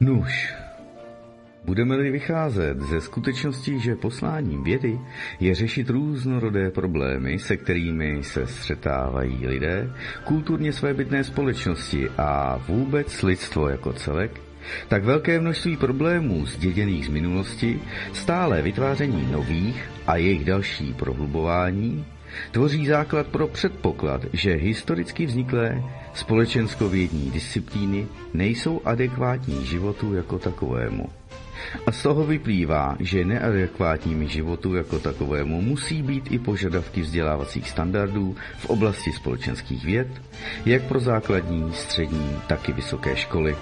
Nuž, Budeme-li vycházet ze skutečnosti, že posláním vědy je řešit různorodé problémy, se kterými se střetávají lidé, kulturně svébytné společnosti a vůbec lidstvo jako celek, tak velké množství problémů zděděných z minulosti, stále vytváření nových a jejich další prohlubování, tvoří základ pro předpoklad, že historicky vzniklé společenskovědní disciplíny nejsou adekvátní životu jako takovému. A z toho vyplývá, že neadekvátními životu jako takovému musí být i požadavky vzdělávacích standardů v oblasti společenských věd, jak pro základní, střední, tak i vysoké školy.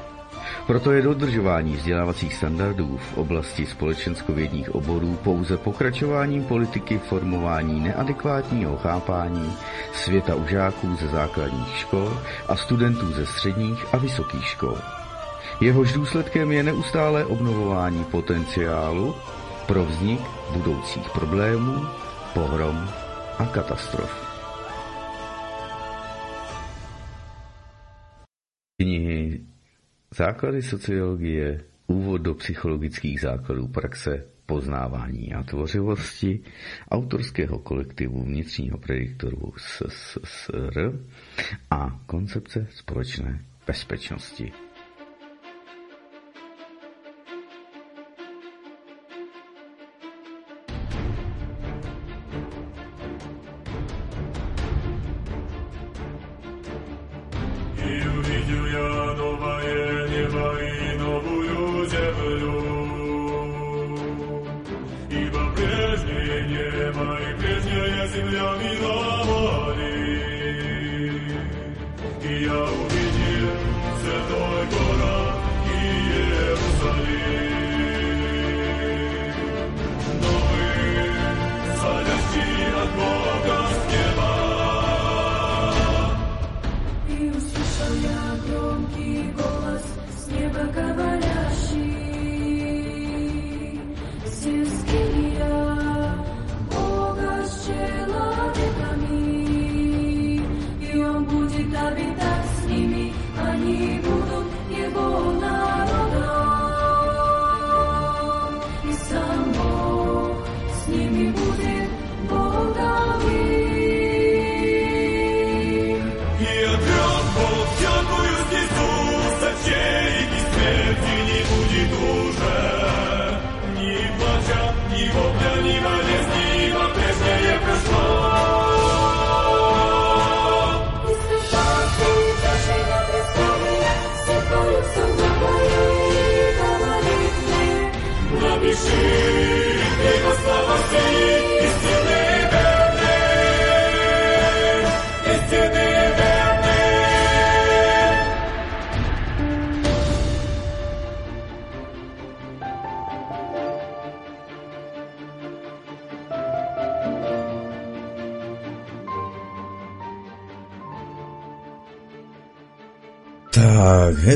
Proto je dodržování vzdělávacích standardů v oblasti společenskovědních oborů pouze pokračováním politiky formování neadekvátního chápání světa u žáků ze základních škol a studentů ze středních a vysokých škol. Jehož důsledkem je neustále obnovování potenciálu pro vznik budoucích problémů, pohrom a katastrof. Knihy Základy sociologie, úvod do psychologických základů praxe, poznávání a tvořivosti autorského kolektivu vnitřního prediktoru SSR a koncepce společné bezpečnosti.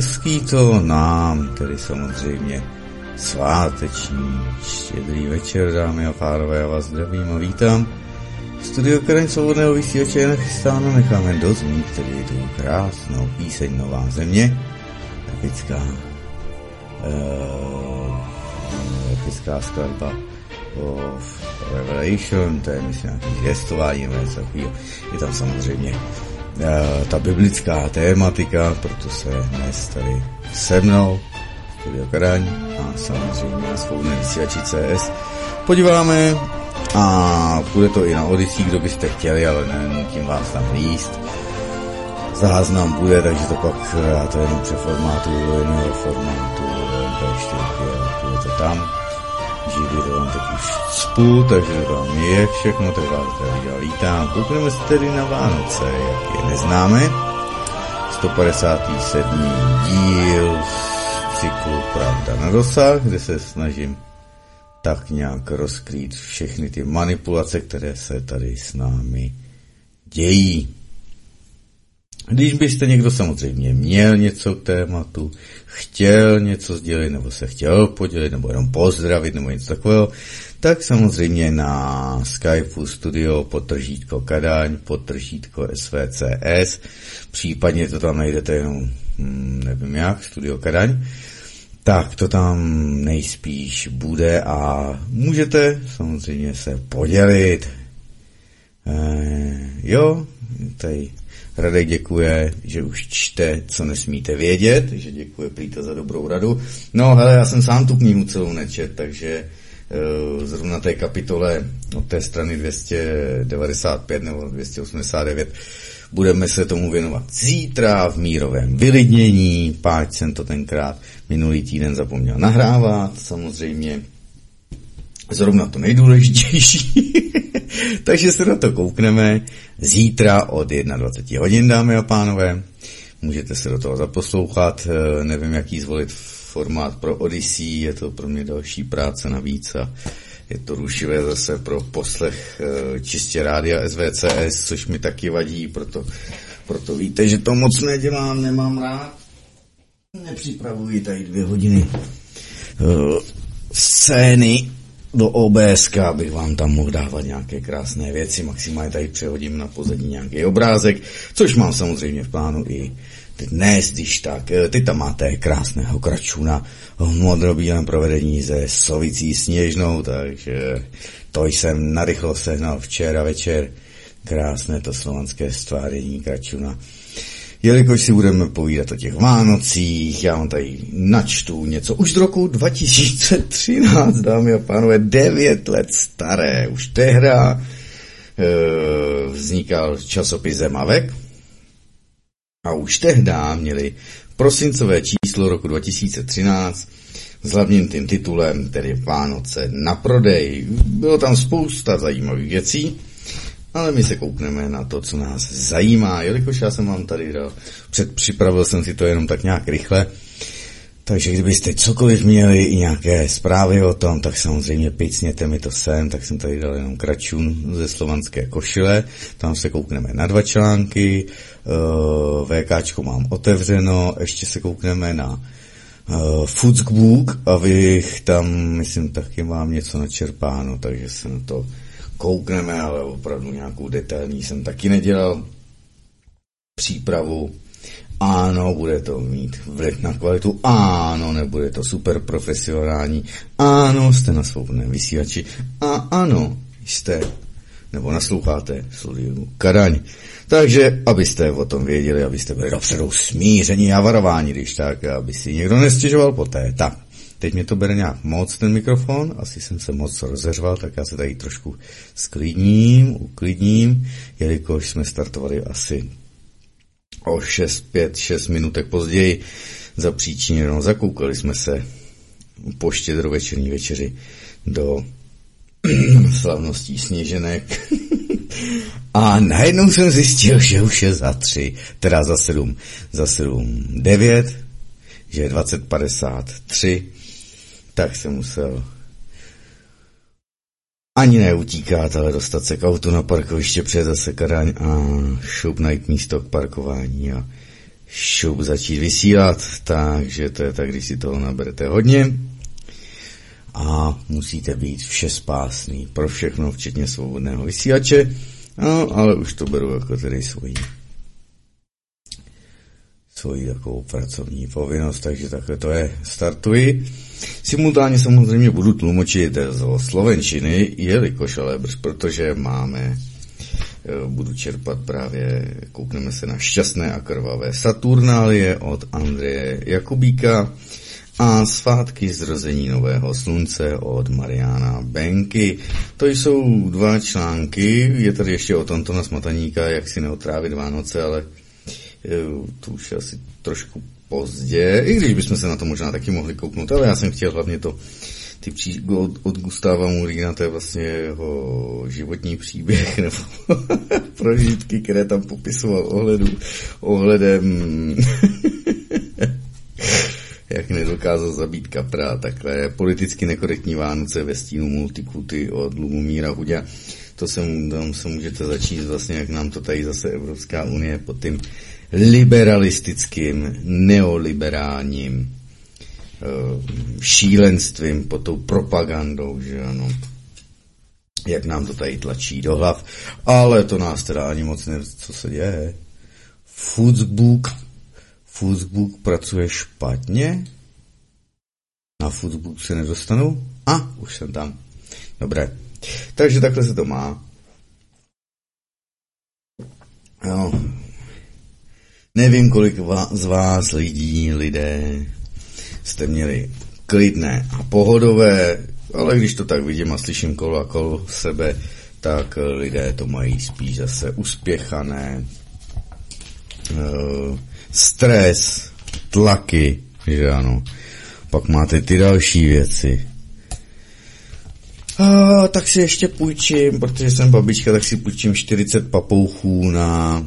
Hezký to nám, tedy samozřejmě sváteční, štědrý večer, dámy a pánové, já vás zdravím a vítám. Studio Kraň Svobodného vysílače je nachystáno, necháme dozmít tedy tu krásnou píseň Nová země, epická, uh, epická skladba of Revelation, to je myslím nějaký zvěstování, je tam samozřejmě ta biblická tématika, proto se dnes tady se mnou Studio Karaň a samozřejmě na svobodné vysílači CS podíváme a bude to i na Odyssey, kdo byste chtěli, ale nenutím vás tam líst. Záznam bude, takže to pak já to jenom přeformátuju do jiného formátu MP4 bude to tam. Živě to vám teď už cpu, takže tam je všechno, tak vás tady vítám. Koukneme se tedy na Vánoce, jak je neznáme. 157. díl cyklu Pravda na dosah, kde se snažím tak nějak rozkrýt všechny ty manipulace, které se tady s námi dějí. Když byste někdo samozřejmě měl něco k tématu, chtěl něco sdělit, nebo se chtěl podělit, nebo jenom pozdravit, nebo něco takového, tak samozřejmě na Skypeu studio potržítko Kadaň, potržítko SVCS, případně to tam najdete jenom, hm, nevím jak, studio Kadaň, tak to tam nejspíš bude a můžete samozřejmě se podělit. E, jo, tady Radek děkuje, že už čte, co nesmíte vědět, že děkuje Plíta za dobrou radu. No hele, já jsem sám tu knihu celou nečet, takže e, zrovna té kapitole od té strany 295 nebo 289 budeme se tomu věnovat zítra v mírovém vylidnění, páč jsem to tenkrát minulý týden zapomněl nahrávat, samozřejmě zrovna to nejdůležitější. Takže se na to koukneme zítra od 21 hodin, dámy a pánové. Můžete se do toho zaposlouchat, eh, nevím, jaký zvolit formát pro Odyssey, je to pro mě další práce navíc a je to rušivé zase pro poslech eh, čistě rádia SVCS, což mi taky vadí, proto, proto víte, že to moc nedělám, nemám rád. Nepřipravuji tady dvě hodiny uh, scény do OBSK, abych vám tam mohl dávat nějaké krásné věci, maximálně tady přehodím na pozadí nějaký obrázek, což mám samozřejmě v plánu i dnes, když tak. Eh, ty tam máte krásného kračuna v modrobílém provedení ze sovicí sněžnou, takže to jsem narychlo sehnal včera večer. Krásné to slovanské stváření kračuna. Jelikož si budeme povídat o těch Vánocích, já vám tady načtu něco už z roku 2013, dámy a pánové, 9 let staré. Už tehda e, vznikal časopis Zemavek a už tehda měli prosincové číslo roku 2013 s hlavním tím titulem, tedy Vánoce na prodej. Bylo tam spousta zajímavých věcí. Ale my se koukneme na to, co nás zajímá, jelikož já jsem vám tady dal, předpřipravil jsem si to jenom tak nějak rychle, takže kdybyste cokoliv měli i nějaké zprávy o tom, tak samozřejmě picněte mi to sem, tak jsem tady dal jenom kračun ze slovanské košile, tam se koukneme na dva články, uh, VKčko mám otevřeno, ještě se koukneme na uh, Foodsbook, abych tam, myslím, taky mám něco načerpáno, takže se na to koukneme, ale opravdu nějakou detailní jsem taky nedělal přípravu. Ano, bude to mít vliv na kvalitu. Ano, nebude to super profesionální. Ano, jste na svobodném vysílači. A ano, jste nebo nasloucháte studiu Karaň. Takže, abyste o tom věděli, abyste byli dopředu smíření a varování, když tak, aby si někdo nestěžoval poté. Tak, Teď mě to bere nějak moc ten mikrofon, asi jsem se moc rozeřval, tak já se tady trošku sklidním, uklidním, jelikož jsme startovali asi o 6, 5, 6 minutek později za příčině, no, zakoukali jsme se po štědrovečerní večeři do slavností sněženek. A najednou jsem zjistil, že už je za tři, teda za sedm, za sedm, devět, že je 2053 tak jsem musel ani neutíkat, ale dostat se k autu na parkoviště před zase Karaň a šup najít místo k parkování a šup začít vysílat, takže to je tak, když si toho naberete hodně a musíte být všespásný pro všechno, včetně svobodného vysílače, no, ale už to beru jako tedy svojí svoji takovou pracovní povinnost, takže takhle to je. Startuji. Simultánně samozřejmě budu tlumočit z slovenčiny, jelikož ale protože máme, e, budu čerpat právě, koukneme se na šťastné a krvavé Saturnálie od Andreje Jakubíka a svátky zrození nového slunce od Mariana Benky. To jsou dva články, je tady ještě o na Smataníka, jak si neotrávit Vánoce, ale to už je asi trošku pozdě, i když bychom se na to možná taky mohli kouknout, ale já jsem chtěl hlavně to ty pří, od, od Gustava Murína, to je vlastně jeho životní příběh nebo prožitky, které tam popisoval ohledu, ohledem jak nedokázal zabít kapra, takhle politicky nekorektní Vánoce ve stínu multikulty od Lumumíra Hudě. To se, tam se můžete začít vlastně, jak nám to tady zase Evropská unie pod tím liberalistickým, neoliberálním eh, šílenstvím, pod tou propagandou, že ano, jak nám to tady tlačí do hlav, ale to nás teda ani moc neví, co se děje. Foodsbook, Foodsbook pracuje špatně? Na foodbook se nedostanu? A, už jsem tam. Dobré. Takže takhle se to má. Jo. Nevím, kolik z vás lidí, lidé, jste měli klidné a pohodové, ale když to tak vidím a slyším kolo a kolo sebe, tak lidé to mají spíš zase uspěchané. Uh, stres, tlaky, že ano. Pak máte ty další věci. A, tak si ještě půjčím, protože jsem babička, tak si půjčím 40 papouchů na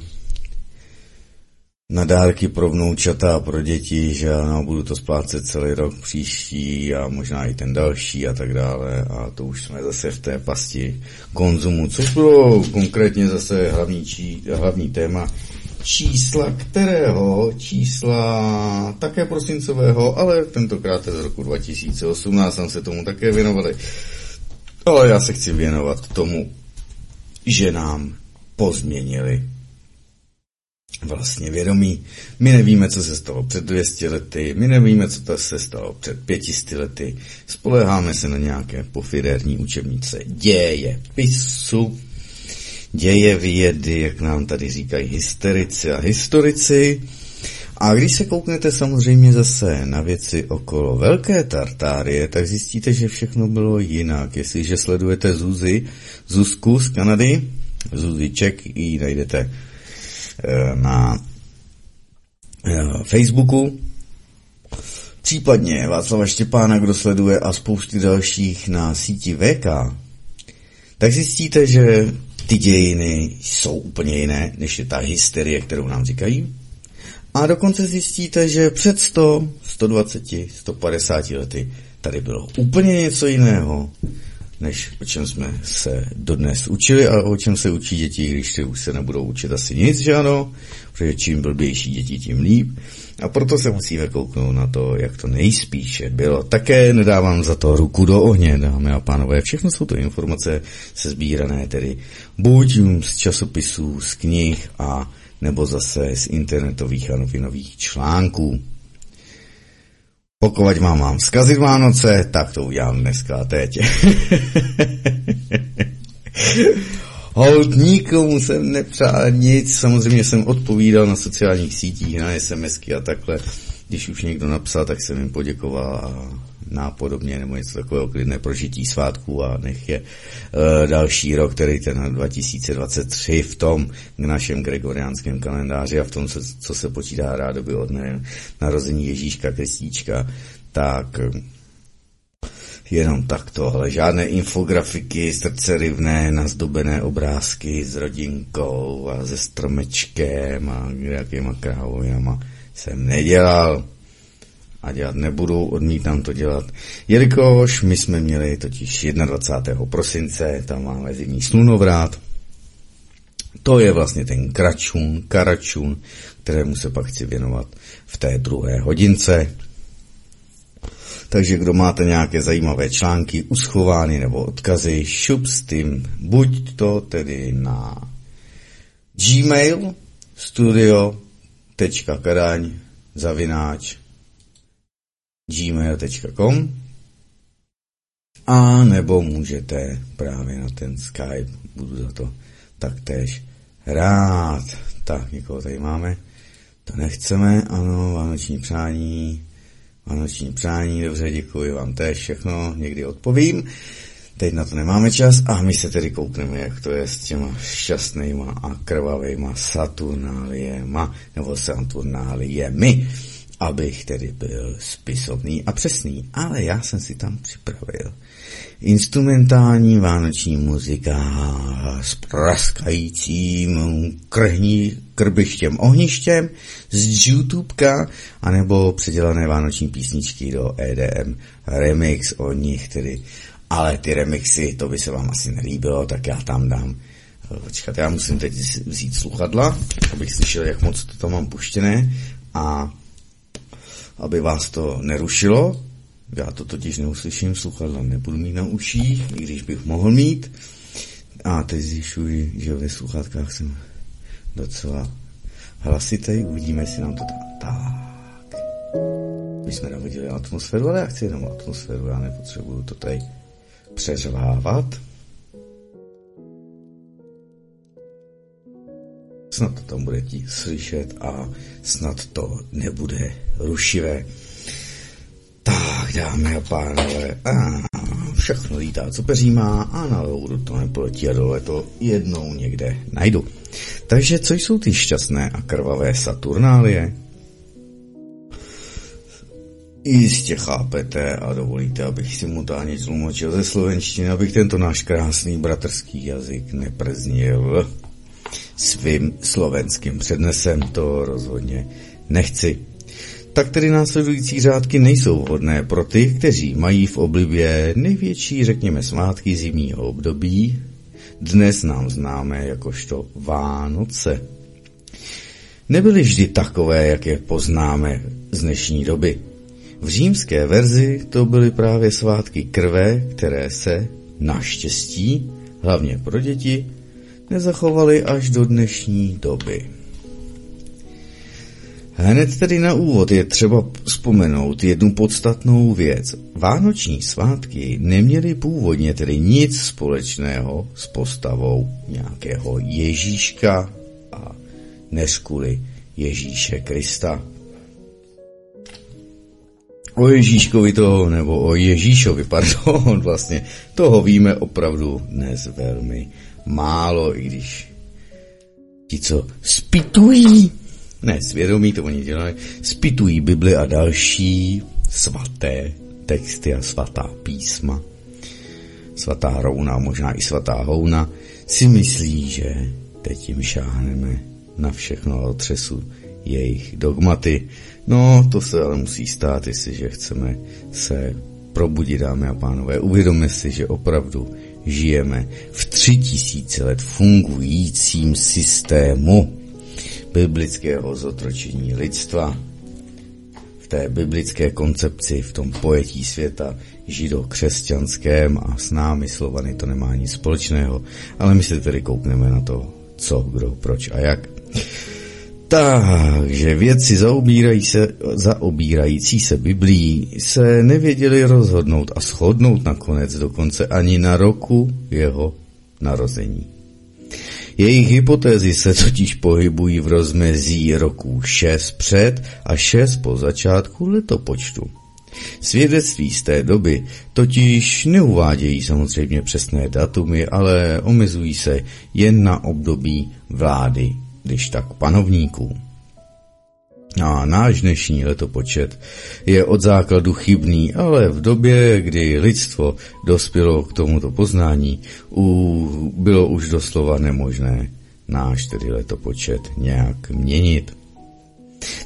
na dárky pro vnoučata a pro děti, že ano, budu to splácet celý rok příští a možná i ten další a tak dále. A to už jsme zase v té pasti konzumu, což bylo konkrétně zase hlavní, čí, hlavní téma čísla kterého, čísla také prosincového, ale tentokrát z roku 2018, tam se tomu také věnovali. Ale já se chci věnovat tomu, že nám pozměnili vlastně vědomí. My nevíme, co se stalo před 200 lety, my nevíme, co to se stalo před 500 lety. Spoleháme se na nějaké pofidérní učebnice děje pisu, děje vědy, jak nám tady říkají hysterici a historici. A když se kouknete samozřejmě zase na věci okolo Velké Tartárie, tak zjistíte, že všechno bylo jinak. Jestliže sledujete Zuzi, Zuzku z Kanady, Zuzi Ček, ji najdete Eh, na eh, Facebooku, případně Václava Štěpána, kdo sleduje a spousty dalších na síti VK, tak zjistíte, že ty dějiny jsou úplně jiné, než je ta hysterie, kterou nám říkají. A dokonce zjistíte, že před 100, 120, 150 lety tady bylo úplně něco jiného než o čem jsme se dodnes učili a o čem se učí děti, když ty už se nebudou učit asi nic, že ano, protože čím blbější děti, tím líp. A proto se musíme kouknout na to, jak to nejspíše bylo. Také nedávám za to ruku do ohně, dámy a pánové. Všechno jsou to informace se sbírané tedy buď z časopisů, z knih a nebo zase z internetových a novinových článků. Pokud vám mám zkazit Vánoce, tak to udělám dneska a teď. Hold, nikomu jsem nepřál nic, samozřejmě jsem odpovídal na sociálních sítích, na SMSky a takhle. Když už někdo napsal, tak jsem jim poděkoval a nápodobně nebo něco takového klidné prožití svátků a nech je uh, další rok, který ten 2023 v tom k našem gregoriánském kalendáři a v tom, co, co se počítá rádoby od ne, narození Ježíška Kristíčka, tak eh, jenom takto, ale žádné infografiky, srdce rivné, nazdobené obrázky s rodinkou a se stromečkem a nějakýma krávojama jsem nedělal a dělat nebudu, odmítám to dělat, jelikož my jsme měli totiž 21. prosince, tam máme zimní slunovrát, to je vlastně ten kračun, karačun, kterému se pak chci věnovat v té druhé hodince. Takže kdo máte nějaké zajímavé články uschovány nebo odkazy, šup s tím, buď to tedy na gmail studio.karaň zavináč gmail.com a nebo můžete právě na ten Skype, budu za to taktéž rád. Tak, někoho tady máme. To nechceme, ano, vánoční přání, vánoční přání, dobře, děkuji vám též všechno, někdy odpovím. Teď na to nemáme čas a my se tedy koukneme, jak to je s těma šťastnýma a krvavýma Saturnáliema, nebo Saturnáliemi abych tedy byl spisovný a přesný, ale já jsem si tam připravil instrumentální vánoční muzika s praskajícím krhní krbištěm ohništěm z YouTubeka, anebo předělané vánoční písničky do EDM remix od nich tedy. Ale ty remixy, to by se vám asi nelíbilo, tak já tam dám Počkat, já musím teď vzít sluchadla, abych slyšel, jak moc to tam mám puštěné a aby vás to nerušilo. Já to totiž neuslyším, sluchadla nebudu mít na uších, i když bych mohl mít. A teď zjišťuji, že ve sluchátkách jsem docela hlasitý. Uvidíme, jestli nám to tak... Tak. bychom navodili atmosféru, ale já chci jenom atmosféru, já nepotřebuju to tady přeřvávat. Snad to tam bude ti slyšet a snad to nebude rušivé. Tak, dámy a pánové, a všechno lítá, co peří má a na loudu to nepoletí a dole to jednou někde najdu. Takže co jsou ty šťastné a krvavé Saturnálie? Jistě chápete a dovolíte, abych si mutálně tlumočil ze slovenštiny, abych tento náš krásný bratrský jazyk neprznil svým slovenským přednesem, to rozhodně nechci. Tak tedy následující řádky nejsou vhodné pro ty, kteří mají v oblibě největší, řekněme, svátky zimního období, dnes nám známé jakožto Vánoce. Nebyly vždy takové, jak je poznáme z dnešní doby. V římské verzi to byly právě svátky krve, které se, naštěstí, hlavně pro děti, nezachovaly až do dnešní doby. Hned tedy na úvod je třeba vzpomenout jednu podstatnou věc. Vánoční svátky neměly původně tedy nic společného s postavou nějakého Ježíška a neskuli Ježíše Krista. O Ježíškovi toho, nebo o Ježíšovi, pardon, vlastně, toho víme opravdu dnes velmi málo, i když ti, co spitují, ne svědomí, to oni dělají, spitují Bibli a další svaté texty a svatá písma, svatá rouna, možná i svatá houna, si myslí, že teď jim šáhneme na všechno a otřesu jejich dogmaty. No, to se ale musí stát, jestliže chceme se probudit, dámy a pánové. Uvědomme si, že opravdu žijeme v tři tisíce let fungujícím systému biblického zotročení lidstva, v té biblické koncepci, v tom pojetí světa žido-křesťanském a s námi Slovany to nemá nic společného, ale my se tedy koukneme na to, co, kdo, proč a jak. Takže vědci zaobírají se, zaobírající se Biblií se nevěděli rozhodnout a shodnout nakonec dokonce ani na roku jeho narození. Jejich hypotézy se totiž pohybují v rozmezí roku 6 před a 6 po začátku letopočtu. Svědectví z té doby totiž neuvádějí samozřejmě přesné datumy, ale omezují se jen na období vlády když tak panovníků. A náš dnešní letopočet je od základu chybný, ale v době, kdy lidstvo dospělo k tomuto poznání, u, bylo už doslova nemožné náš tedy letopočet nějak měnit.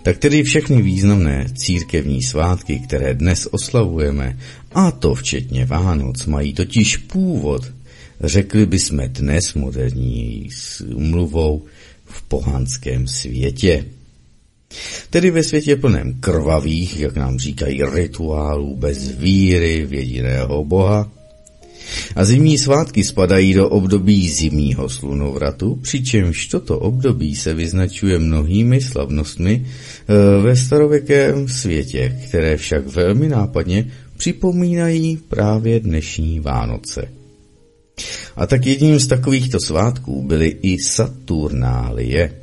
Tak tedy všechny významné církevní svátky, které dnes oslavujeme, a to včetně Vánoc, mají totiž původ, řekli bychom dnes moderní s mluvou, v pohanském světě. Tedy ve světě plném krvavých, jak nám říkají, rituálů bez víry v jediného boha. A zimní svátky spadají do období zimního slunovratu, přičemž toto období se vyznačuje mnohými slavnostmi eh, ve starověkém světě, které však velmi nápadně připomínají právě dnešní Vánoce. A tak jedním z takovýchto svátků byly i Saturnálie.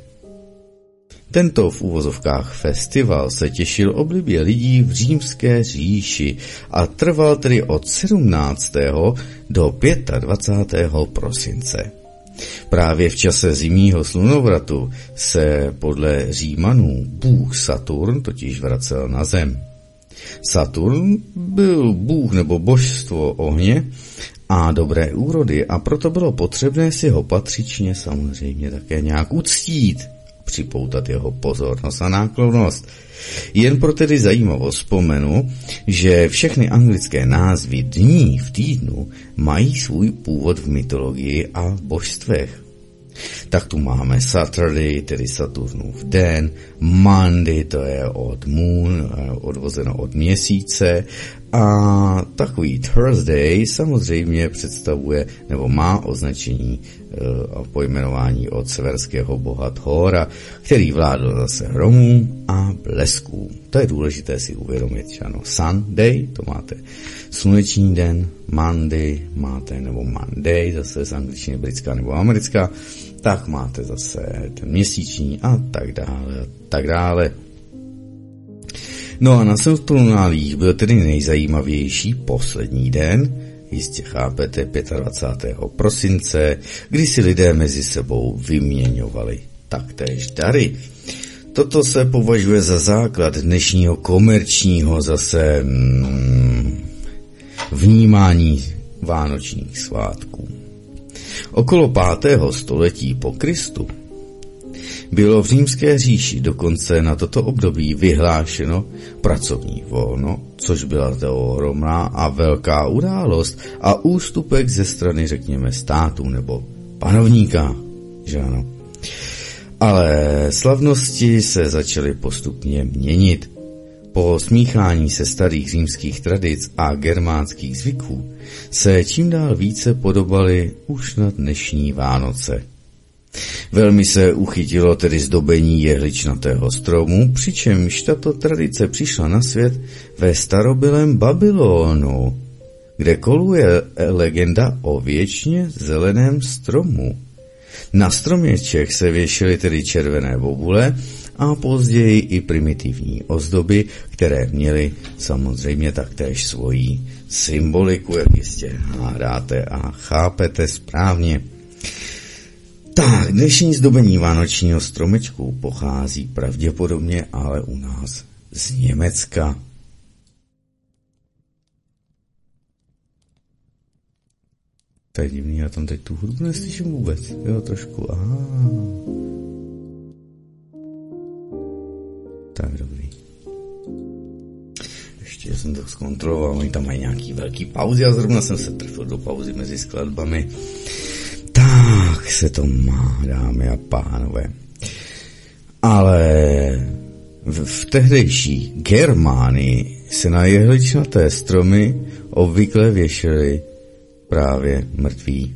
Tento v úvozovkách festival se těšil oblibě lidí v římské říši a trval tedy od 17. do 25. prosince. Právě v čase zimního slunovratu se podle Římanů bůh Saturn totiž vracel na zem. Saturn byl bůh nebo božstvo ohně a dobré úrody a proto bylo potřebné si ho patřičně samozřejmě také nějak uctít, připoutat jeho pozornost a náklonnost. Jen pro tedy zajímavost vzpomenu, že všechny anglické názvy dní v týdnu mají svůj původ v mytologii a v božstvech. Tak tu máme Saturday, tedy Saturnův den, Monday, to je od moon, eh, odvozeno od měsíce a takový Thursday samozřejmě představuje nebo má označení eh, a pojmenování od severského boha Thora, který vládl zase hromů a blesků. To je důležité si uvědomit, že ano. Sunday, to máte sluneční den, Monday máte, nebo Monday, zase z angličtiny britská nebo americká, tak máte zase ten měsíční a tak dále, tak dále. No a na Saturnálích byl tedy nejzajímavější poslední den, jistě chápete, 25. prosince, kdy si lidé mezi sebou vyměňovali taktéž dary. Toto se považuje za základ dnešního komerčního zase mm, vnímání vánočních svátků. Okolo 5. století po Kristu bylo v římské říši dokonce na toto období vyhlášeno pracovní volno, což byla to ohromná a velká událost a ústupek ze strany, řekněme, státu nebo panovníka, že ano. Ale slavnosti se začaly postupně měnit. Po smíchání se starých římských tradic a germánských zvyků se čím dál více podobaly už na dnešní Vánoce. Velmi se uchytilo tedy zdobení jehličnatého stromu, přičemž tato tradice přišla na svět ve starobylém Babylonu, kde koluje legenda o věčně zeleném stromu. Na stroměček se věšily tedy červené bobule a později i primitivní ozdoby, které měly samozřejmě taktéž svoji symboliku, jak jistě hádáte a chápete správně. Tak, dnešní zdobení vánočního stromečku pochází pravděpodobně ale u nás z Německa. To je divný, já tam teď tu hudbu neslyším vůbec. Jo, trošku, aha. Tak, dobrý. Ještě jsem to zkontroloval, oni tam mají nějaký velký pauzy a zrovna jsem se trefil do pauzy mezi skladbami. Tak se to má, dámy a pánové. Ale v, v tehdejší Germánii se na jehličnaté stromy obvykle věšely právě mrtví.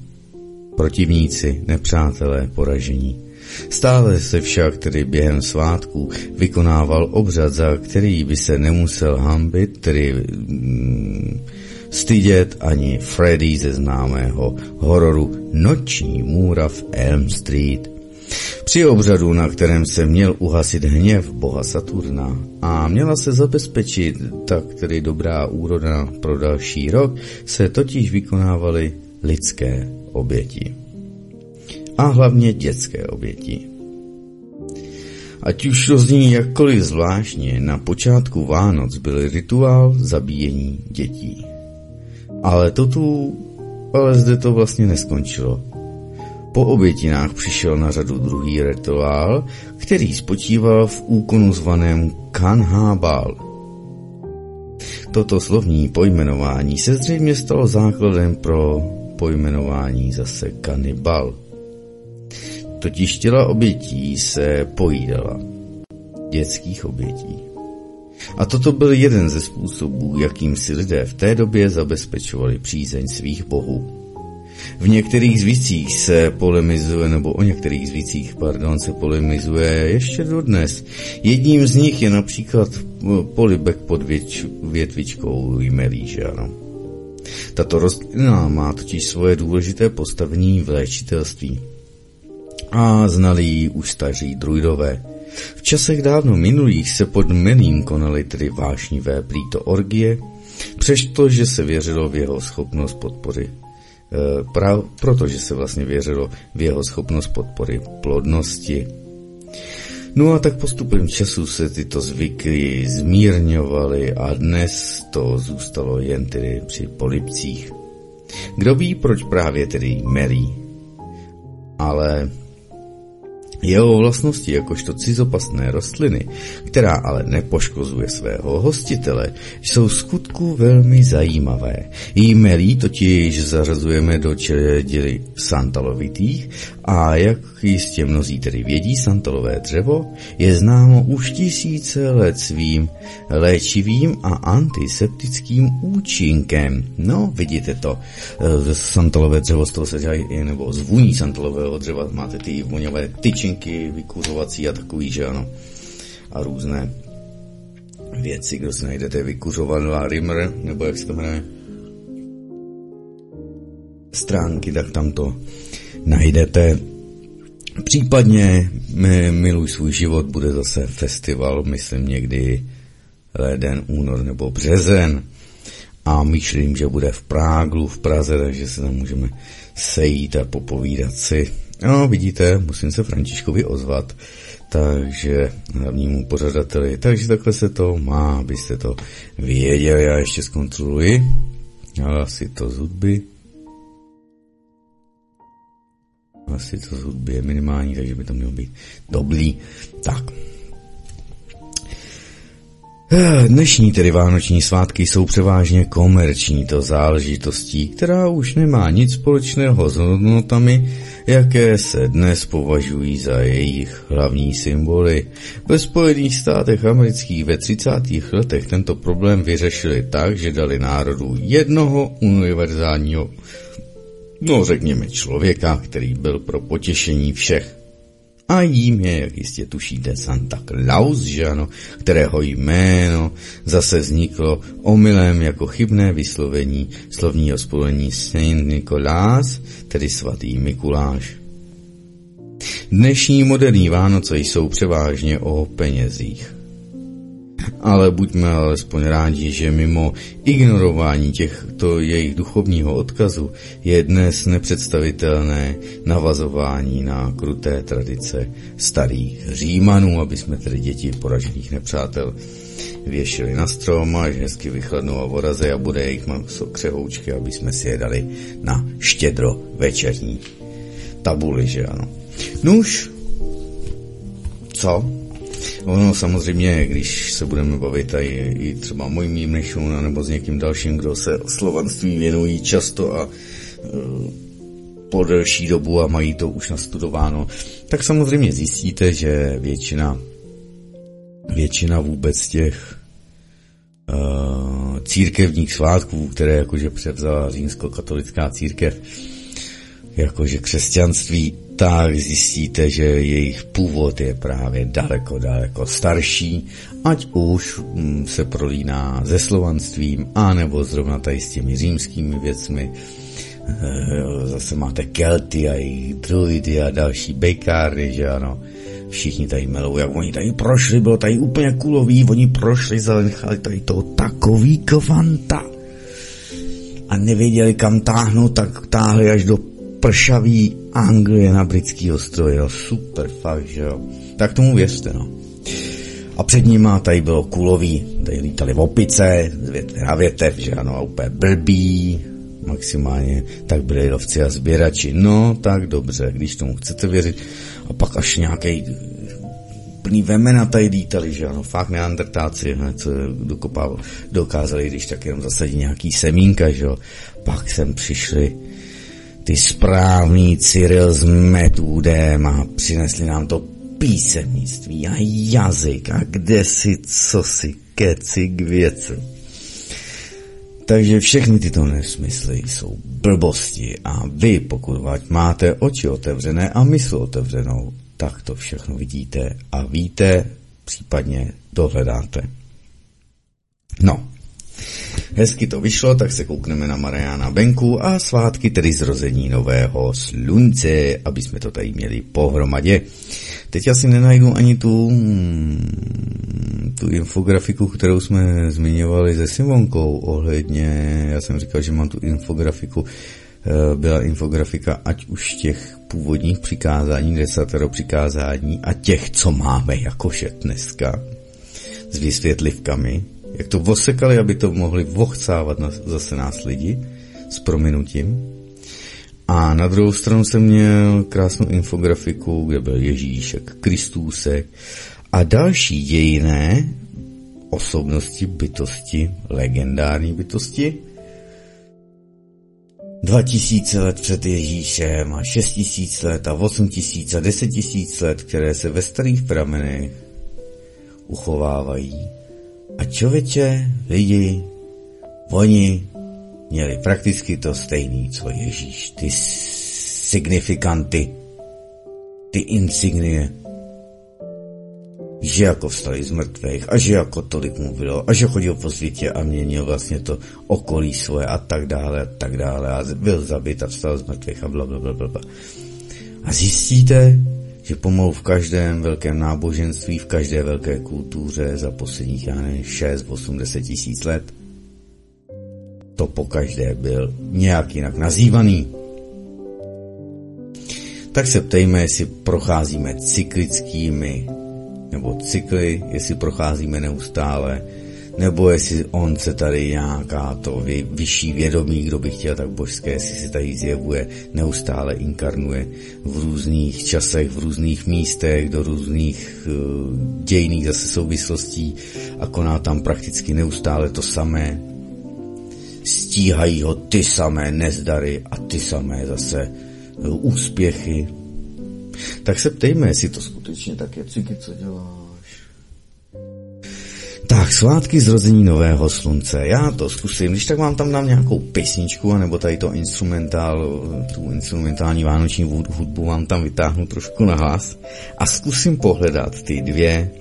Protivníci, nepřátelé, poražení. Stále se však tedy během svátků vykonával obřad, za který by se nemusel hambit, tedy mm, stydět ani Freddy ze známého hororu Noční můra v Elm Street. Při obřadu, na kterém se měl uhasit hněv boha Saturna a měla se zabezpečit tak tedy dobrá úroda pro další rok, se totiž vykonávaly lidské oběti. A hlavně dětské oběti. Ať už to zní jakkoliv zvláštně, na počátku Vánoc byl rituál zabíjení dětí. Ale to tu, ale zde to vlastně neskončilo. Po obětinách přišel na řadu druhý rituál, který spočíval v úkonu zvaném Kanhábal. Toto slovní pojmenování se zřejmě stalo základem pro pojmenování zase kanibal. Totiž těla obětí se pojídala. Dětských obětí. A toto byl jeden ze způsobů, jakým si lidé v té době zabezpečovali přízeň svých bohů. V některých zvících se polemizuje, nebo o některých zvících, pardon, se polemizuje ještě dodnes. Jedním z nich je například polibek pod věč, větvičkou jmelí, že ano. Tato rostlina má totiž svoje důležité postavení v léčitelství. A znali ji už staří druidové. V časech dávno minulých se pod Mením konaly tedy vášnivé plíto orgie, přestože se věřilo v jeho schopnost podpory Eh, pra, protože se vlastně věřilo v jeho schopnost podpory plodnosti. No a tak postupem času se tyto zvyky zmírňovaly a dnes to zůstalo jen tedy při polipcích. Kdo ví, proč právě tedy Mary? Ale jeho vlastnosti jakožto cizopasné rostliny, která ale nepoškozuje svého hostitele, jsou skutku velmi zajímavé. Jí totiž zařazujeme do čeledi santalovitých a jak jistě mnozí tedy vědí, santalové dřevo je známo už tisíce let svým léčivým a antiseptickým účinkem. No, vidíte to, santalové dřevo z toho se dělají, nebo z vůní santalového dřeva. Máte ty voňové tyčinky, vykuřovací a takový, že ano, a různé věci, kdo si najdete vykuřovaná Rimmer, nebo jak se to jmenuje, stránky, tak tam to najdete. Případně Miluj svůj život bude zase festival, myslím někdy leden, únor nebo březen. A myslím, že bude v Práglu, v Praze, takže se tam můžeme sejít a popovídat si. No, vidíte, musím se Františkovi ozvat, takže hlavnímu pořadateli. Takže takhle se to má, abyste to věděli. Já ještě zkontroluji. Ale asi to z Asi to z hudby je minimální, takže by to mělo být dobrý. Tak. Dnešní tedy vánoční svátky jsou převážně komerční to záležitostí, která už nemá nic společného s hodnotami, jaké se dnes považují za jejich hlavní symboly. Ve Spojených státech amerických ve 30. letech tento problém vyřešili tak, že dali národu jednoho univerzálního No řekněme člověka, který byl pro potěšení všech. A jím je, jak jistě tušíte, Santa Claus, že ano, kterého jméno zase vzniklo omylem jako chybné vyslovení slovního spojení Saint Nikolás, tedy svatý Mikuláš. Dnešní moderní Vánoce jsou převážně o penězích ale buďme alespoň rádi, že mimo ignorování těchto jejich duchovního odkazu je dnes nepředstavitelné navazování na kruté tradice starých římanů, aby jsme tedy děti poražených nepřátel věšili na strom, až hezky vychladnou a voraze a bude jejich maso křehoučky, aby jsme si je dali na štědro večerní tabuli, že ano. Nuž, co? Ono samozřejmě, když se budeme bavit i, i třeba mojím Mnichům nebo s někým dalším, kdo se slovanství věnují často a uh, po delší dobu a mají to už nastudováno, tak samozřejmě zjistíte, že většina, většina vůbec těch uh, církevních svátků, které jakože převzala římskokatolická církev, jakože křesťanství, tak zjistíte, že jejich původ je právě daleko, daleko starší, ať už mm, se prolíná se slovanstvím, anebo zrovna tady s těmi římskými věcmi. Eh, zase máte Kelty a jejich druidy a další bejkárny, že ano. Všichni tady melou, jak oni tady prošli, bylo tady úplně kulový, oni prošli, zanechali tady to takový kvanta a nevěděli kam táhnout, tak táhli až do pršavý Anglie na britský ostrově, jo, super, fakt, že jo. Tak tomu věřte, no. A před nima tady bylo kulový, tady lítali v opice, na větev, že ano, a úplně blbý, maximálně, tak byli lovci a sběrači. No, tak dobře, když tomu chcete věřit. A pak až nějaký plný vemena tady lítali, že ano, fakt neandertáci, ne, co dokopával, dokázali, když tak jenom zasadit nějaký semínka, že jo. Pak sem přišli ty správný Cyril s metůdem a přinesli nám to písemnictví a jazyk a kde si, co si, keci k věci. Takže všechny tyto nesmysly jsou blbosti a vy, pokud máte oči otevřené a mysl otevřenou, tak to všechno vidíte a víte, případně dohledáte. No, Hezky to vyšlo, tak se koukneme na Mariana Benku a svátky tedy zrození nového slunce, aby jsme to tady měli pohromadě. Teď asi nenajdu ani tu, hmm, tu infografiku, kterou jsme zmiňovali se Simonkou ohledně, já jsem říkal, že mám tu infografiku, eh, byla infografika ať už těch původních přikázání, desatero přikázání a těch, co máme jakože dneska s vysvětlivkami, jak to vosekali, aby to mohli vochcávat na, zase nás lidi s prominutím. A na druhou stranu jsem měl krásnou infografiku, kde byl Ježíšek, Kristůsek a další dějiné osobnosti, bytosti, legendární bytosti. 2000 let před Ježíšem a 6000 let a 8000 a 10 tisíc let, které se ve starých pramenech uchovávají a člověče, lidi, oni měli prakticky to stejný, co Ježíš. Ty signifikanty, ty insignie. že jako vstali z mrtvých a že jako tolik mluvilo a že chodil po světě a měnil vlastně to okolí svoje a tak dále a tak dále a byl zabit a vstal z mrtvých a bla, bla, bla, bla. A zjistíte, že pomalu v každém velkém náboženství, v každé velké kultuře za posledních, já nevím, 6, 8, 10 tisíc let, to po každé byl nějak jinak nazývaný. Tak se ptejme, jestli procházíme cyklickými nebo cykly, jestli procházíme neustále, nebo jestli on se tady nějaká to vy, vyšší vědomí, kdo by chtěl tak božské, jestli se tady zjevuje, neustále inkarnuje v různých časech, v různých místech, do různých uh, dějných zase souvislostí a koná tam prakticky neustále to samé. Stíhají ho ty samé nezdary a ty samé zase uh, úspěchy, tak se ptejme, jestli to skutečně tak je, co děláš? Tak, svátky zrození nového slunce. Já to zkusím, když tak vám tam dám nějakou písničku, anebo tady to instrumentál, tu instrumentální vánoční hudbu vám tam vytáhnu trošku na hlas a zkusím pohledat ty dvě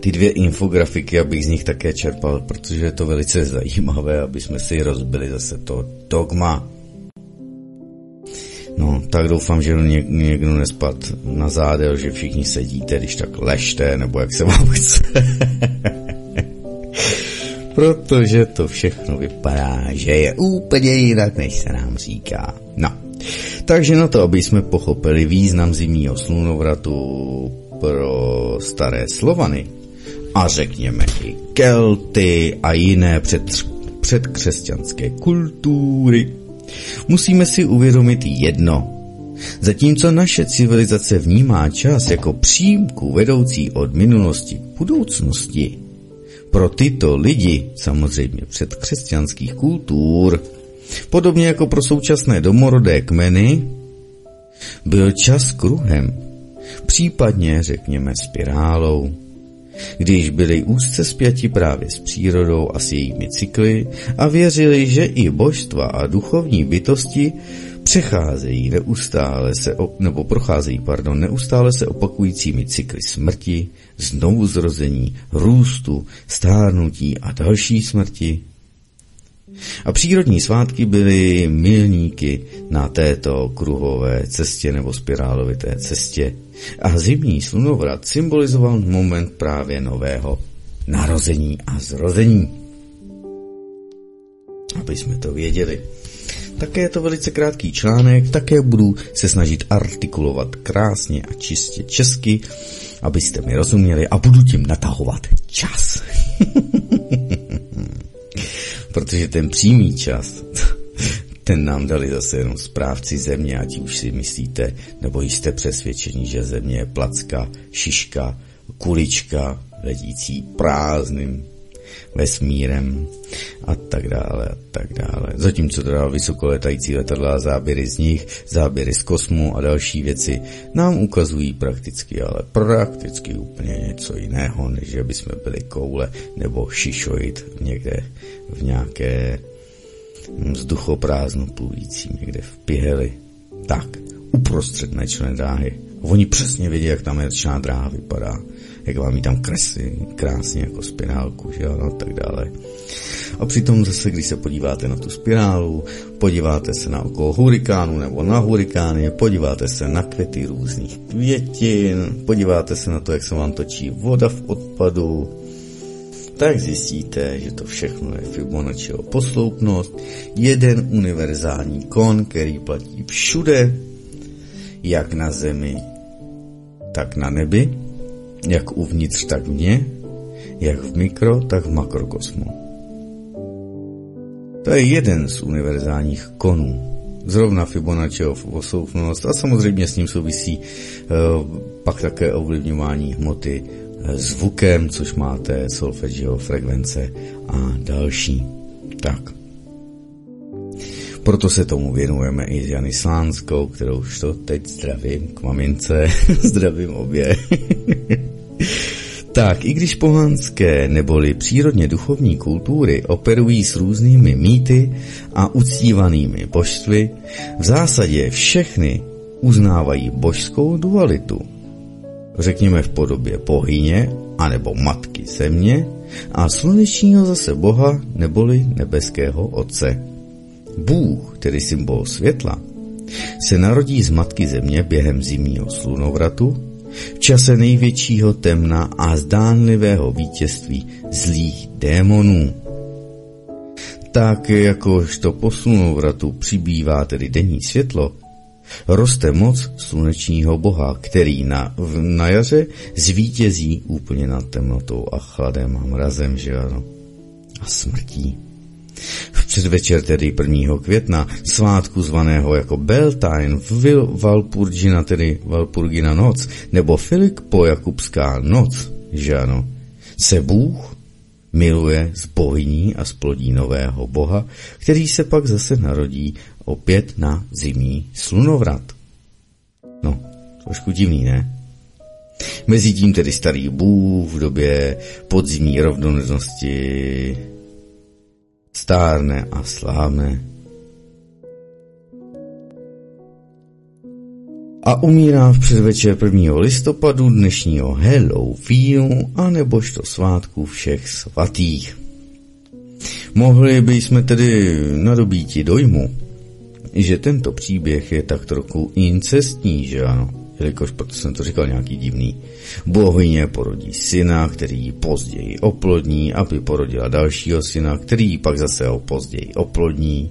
ty dvě infografiky, abych z nich také čerpal, protože je to velice zajímavé, aby jsme si rozbili zase to dogma No, tak doufám, že ně, někdo nespad na zádel, že všichni sedíte, když tak ležte, nebo jak se vám chce. Protože to všechno vypadá, že je úplně jinak, než se nám říká. No, takže na to, aby jsme pochopili význam zimního slunovratu pro staré Slovany a řekněme i Kelty a jiné před, předkřesťanské kultury, Musíme si uvědomit jedno. Zatímco naše civilizace vnímá čas jako přímku vedoucí od minulosti k budoucnosti, pro tyto lidi, samozřejmě před křesťanských kultur, podobně jako pro současné domorodé kmeny, byl čas kruhem, případně řekněme spirálou když byli úzce spjati právě s přírodou a s jejími cykly a věřili, že i božstva a duchovní bytosti přecházejí neustále se, nebo procházejí, pardon, neustále se opakujícími cykly smrti, znovu zrození, růstu, stárnutí a další smrti, a přírodní svátky byly milníky na této kruhové cestě nebo spirálovité cestě. A zimní slunovrat symbolizoval moment právě nového narození a zrození. Aby jsme to věděli. Také je to velice krátký článek, také budu se snažit artikulovat krásně a čistě česky, abyste mi rozuměli a budu tím natahovat čas. protože ten přímý čas, ten nám dali zase jenom správci země, ať už si myslíte, nebo jste přesvědčení, že země je placka, šiška, kulička, vedící prázdným vesmírem a tak dále a tak dále. Zatímco teda vysokoletající letadla, záběry z nich, záběry z kosmu a další věci nám ukazují prakticky, ale prakticky úplně něco jiného, než že bychom byli koule nebo šišoid někde v nějaké vzduchoprázdnu plující někde v piheli. Tak, uprostřed nečlené dráhy. Oni přesně vědí, jak ta mečná dráha vypadá jak vám ji tam kreslí krásně jako spirálku, že jo, no, tak dále. A přitom zase, když se podíváte na tu spirálu, podíváte se na okolo hurikánu nebo na hurikány, podíváte se na květy různých květin, podíváte se na to, jak se vám točí voda v odpadu, tak zjistíte, že to všechno je Fibonacciho posloupnost, jeden univerzální kon, který platí všude, jak na zemi, tak na nebi jak uvnitř, tak vně, jak v mikro, tak v makrokosmu. To je jeden z univerzálních konů. Zrovna Fibonacciho osoufnost a samozřejmě s ním souvisí uh, pak také ovlivňování hmoty zvukem, což máte solfeggio, frekvence a další. Tak. Proto se tomu věnujeme i Jany Slánskou, kterou už to teď zdravím k mamince. zdravím obě. tak, i když pohanské neboli přírodně duchovní kultury operují s různými mýty a uctívanými božstvy, v zásadě všechny uznávají božskou dualitu. Řekněme v podobě bohyně anebo matky země a slunečního zase boha neboli nebeského otce. Bůh, tedy symbol světla, se narodí z matky země během zimního slunovratu, v čase největšího temna a zdánlivého vítězství zlých démonů. Tak jakožto po slunovratu přibývá tedy denní světlo, roste moc slunečního boha, který na, v, na jaře zvítězí úplně nad temnotou a chladem a mrazem, že ano, a smrtí. V předvečer tedy 1. května, svátku zvaného jako Beltane, Vil Valpurgina, tedy Valpurgina noc, nebo Filippo Jakubská noc, že ano, se Bůh miluje z bohyní a splodí nového boha, který se pak zase narodí opět na zimní slunovrat. No, trošku divný, ne? Mezitím tedy starý Bůh v době podzimní rovnoměrnosti stárne a slávne. A umírá v předvečer 1. listopadu dnešního Halloweenu a nebožto svátku všech svatých. Mohli bychom tedy nadobíti dojmu, že tento příběh je tak trochu incestní, že ano? Jelikož proto jsem to říkal nějaký divný. Bohyně porodí syna, který později oplodní, aby porodila dalšího syna, který pak zase ho později oplodní.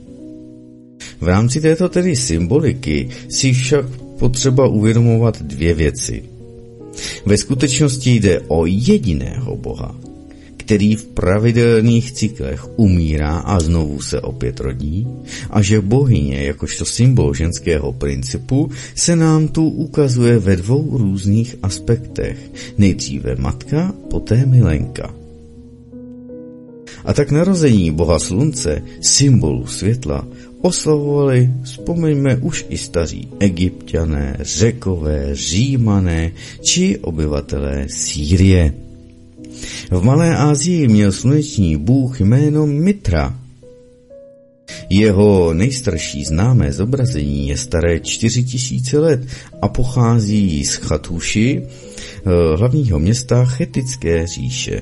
V rámci této tedy symboliky si však potřeba uvědomovat dvě věci. Ve skutečnosti jde o jediného Boha, který v pravidelných cyklech umírá a znovu se opět rodí, a že bohyně, jakožto symbol ženského principu, se nám tu ukazuje ve dvou různých aspektech. Nejdříve matka, poté milenka. A tak narození boha slunce, symbolu světla, oslavovali, vzpomeňme už i staří egyptiané, řekové, římané či obyvatelé Sýrie. V Malé Asii měl sluneční bůh jméno Mitra. Jeho nejstarší známé zobrazení je staré 4000 let a pochází z Chatuši, eh, hlavního města Chetické říše.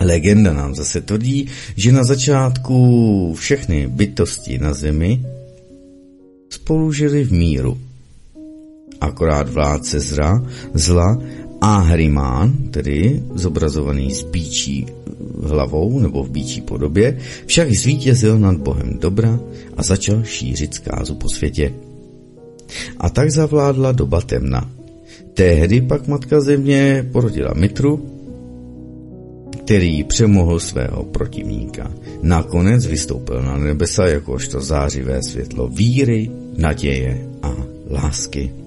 Legenda nám zase tvrdí, že na začátku všechny bytosti na zemi spolu žili v míru. Akorát vládce zra, zla Ahrimán, tedy zobrazovaný s bíčí hlavou nebo v bíčí podobě, však zvítězil nad bohem dobra a začal šířit zkázu po světě. A tak zavládla doba temna. Tehdy pak matka země porodila Mitru, který přemohl svého protivníka. Nakonec vystoupil na nebesa jakožto zářivé světlo víry, naděje a lásky.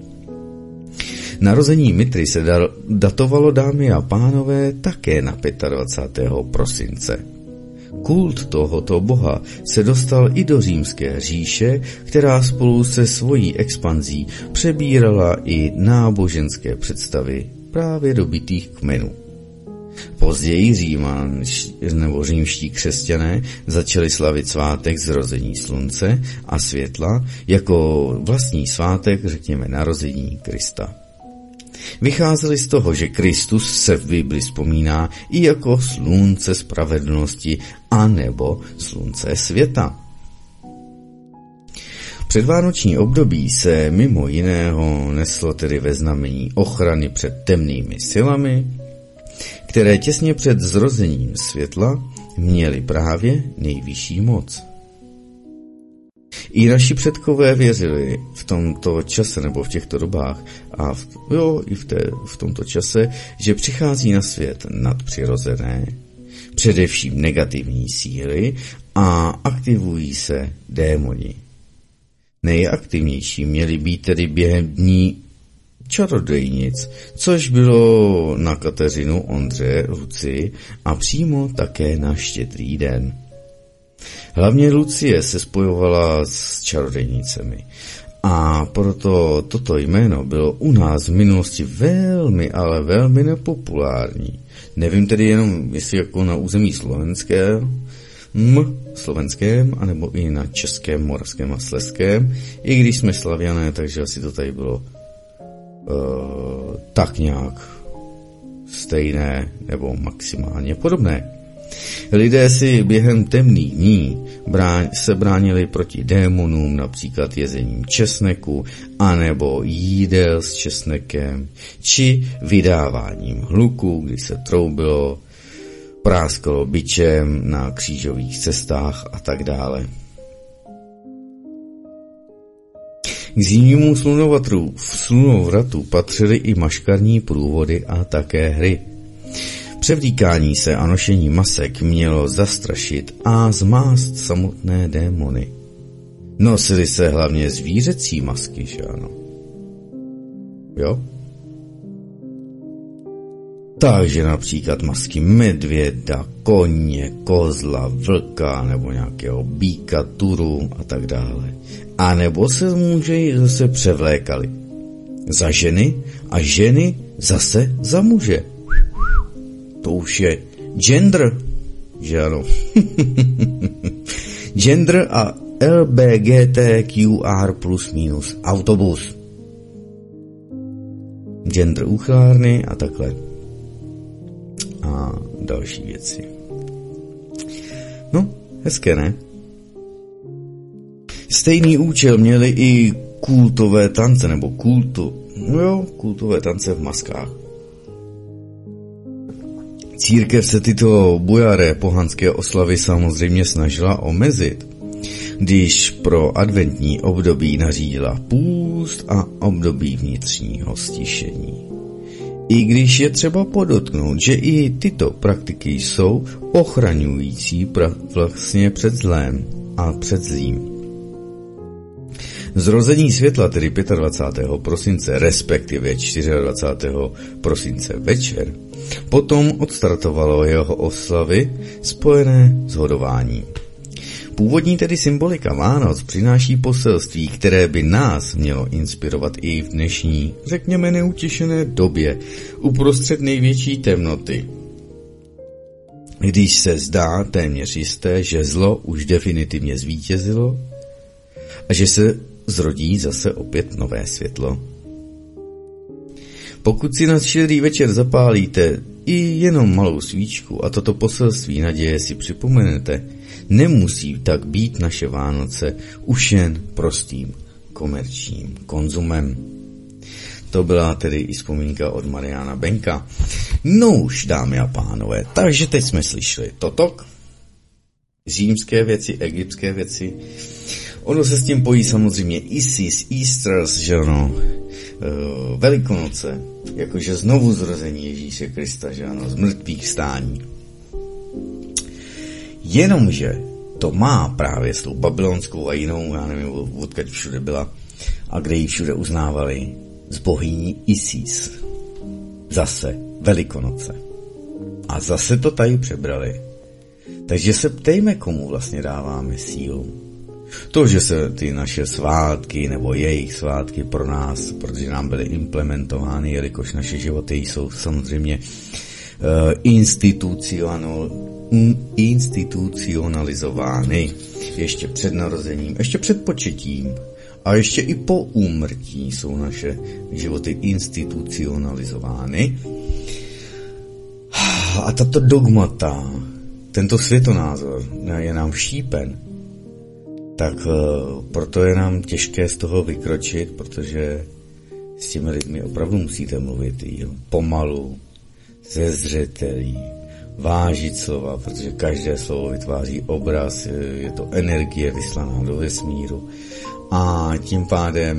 Narození Mitry se datovalo, dámy a pánové, také na 25. prosince. Kult tohoto boha se dostal i do římské říše, která spolu se svojí expanzí přebírala i náboženské představy právě dobitých kmenů. Později Říman nebo římští křesťané začali slavit svátek zrození slunce a světla jako vlastní svátek, řekněme, narození Krista. Vycházeli z toho, že Kristus se v Bibli vzpomíná i jako slunce spravedlnosti a nebo slunce světa. Předvánoční období se mimo jiného neslo tedy ve znamení ochrany před temnými silami, které těsně před zrozením světla měly právě nejvyšší moc. I naši předkové věřili v tomto čase nebo v těchto dobách a v, jo, i v, té, v tomto čase, že přichází na svět nadpřirozené, především negativní síly a aktivují se démoni. Nejaktivnější měly být tedy během dní čarodejnic, což bylo na Kateřinu, Ondře, Luci a přímo také na štědrý den. Hlavně Lucie se spojovala s čarodejnicemi a proto toto jméno bylo u nás v minulosti velmi, ale velmi nepopulární. Nevím tedy jenom, jestli jako na území slovenské, m, slovenském, anebo i na českém, moravském a sleském, i když jsme slavěné, takže asi to tady bylo uh, tak nějak stejné nebo maximálně podobné. Lidé si během temných dní se bránili proti démonům například jezením česneku anebo jídel s česnekem či vydáváním hluku, kdy se troubilo, práskalo bičem na křížových cestách a tak dále. K zimnímu slunovratu patřily i maškarní průvody a také hry. Převdíkání se a nošení masek mělo zastrašit a zmást samotné démony. Nosili se hlavně zvířecí masky, že ano? Jo? Takže například masky medvěda, koně, kozla, vlka nebo nějakého býka, turu a tak dále. A nebo se muži zase převlékali. Za ženy a ženy zase za muže. To už je gender, že ano. gender a LBGTQR plus minus autobus. Gender uchylárny a takhle. A další věci. No, hezké, ne? Stejný účel měly i kultové tance, nebo kultu, no jo, kultové tance v maskách. Církev se tyto bujaré pohanské oslavy samozřejmě snažila omezit, když pro adventní období nařídila půst a období vnitřního stišení. I když je třeba podotknout, že i tyto praktiky jsou ochraňující vlastně před zlém a před zlým. Zrození světla, tedy 25. prosince, respektive 24. prosince večer, potom odstartovalo jeho oslavy spojené s hodováním. Původní tedy symbolika Vánoc přináší poselství, které by nás mělo inspirovat i v dnešní, řekněme neutěšené době, uprostřed největší temnoty. Když se zdá téměř jisté, že zlo už definitivně zvítězilo a že se zrodí zase opět nové světlo. Pokud si na štědrý večer zapálíte i jenom malou svíčku a toto poselství naděje si připomenete, nemusí tak být naše Vánoce už jen prostým komerčním konzumem. To byla tedy i vzpomínka od Mariana Benka. No už, dámy a pánové, takže teď jsme slyšeli totok, římské věci, egyptské věci, Ono se s tím pojí samozřejmě Isis, Easters, že ano, uh, Velikonoce, jakože znovu zrození Ježíše Krista, že ano, z mrtvých stání. Jenomže to má právě s tou babylonskou a jinou, já nevím, odkud všude byla, a kde ji všude uznávali, z bohyní Isis. Zase Velikonoce. A zase to tady přebrali. Takže se ptejme, komu vlastně dáváme sílu. To, že se ty naše svátky nebo jejich svátky pro nás, protože nám byly implementovány, jelikož naše životy jsou samozřejmě uh, institucional, institucionalizovány ještě před narozením, ještě před početím a ještě i po úmrtí jsou naše životy institucionalizovány. A tato dogmata, tento světonázor je nám šípen tak uh, proto je nám těžké z toho vykročit, protože s těmi lidmi opravdu musíte mluvit i pomalu, ze zřetelí, vážit slova, protože každé slovo vytváří obraz, je to energie vyslaná do vesmíru. A tím pádem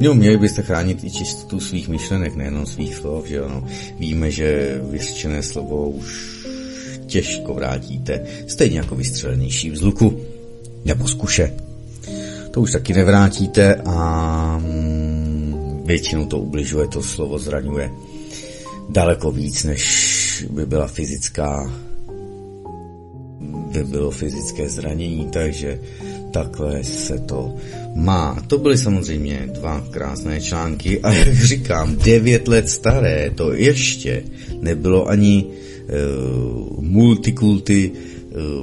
No, měli byste chránit i čistotu svých myšlenek, nejenom svých slov, že ano. Víme, že vyřčené slovo už těžko vrátíte, stejně jako vystřelenější vzluku nebo z kuše. To už taky nevrátíte a mm, většinou to ubližuje, to slovo zraňuje daleko víc, než by byla fyzická by bylo fyzické zranění, takže takhle se to má. To byly samozřejmě dva krásné články a jak říkám, devět let staré, to ještě nebylo ani uh, multikulty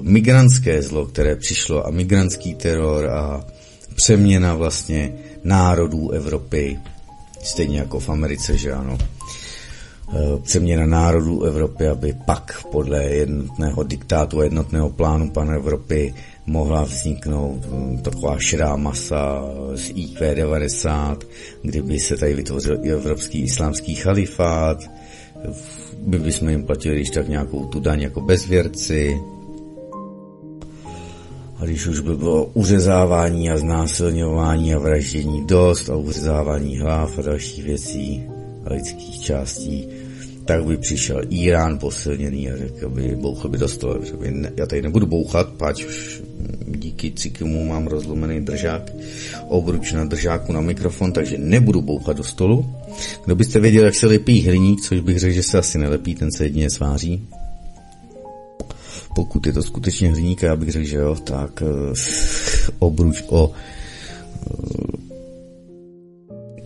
migrantské zlo, které přišlo a migrantský teror a přeměna vlastně národů Evropy Stejně jako v Americe, že ano. Eh, přeměna národů Evropy, aby pak podle jednotného diktátu a jednotného plánu pan Evropy mohla vzniknout hm, taková širá masa z IQ 90, kdyby se tady vytvořil i evropský islámský chalifát, by bychom jim platili když tak nějakou tu daň jako bezvěrci, a když už by bylo uřezávání a znásilňování a vraždění dost a uřezávání hlav a dalších věcí a lidských částí, tak by přišel Irán posilněný a řekl by, bouchl by do stolu. By ne, já tady nebudu bouchat, pač už díky cikimu mám rozlomený držák, obruč na držáku na mikrofon, takže nebudu bouchat do stolu. Kdo byste věděl, jak se lepí hliník, což bych řekl, že se asi nelepí, ten se jedině sváří. Pokud je to skutečně hliník, já bych řekl, že jo, tak uh, obruč o uh,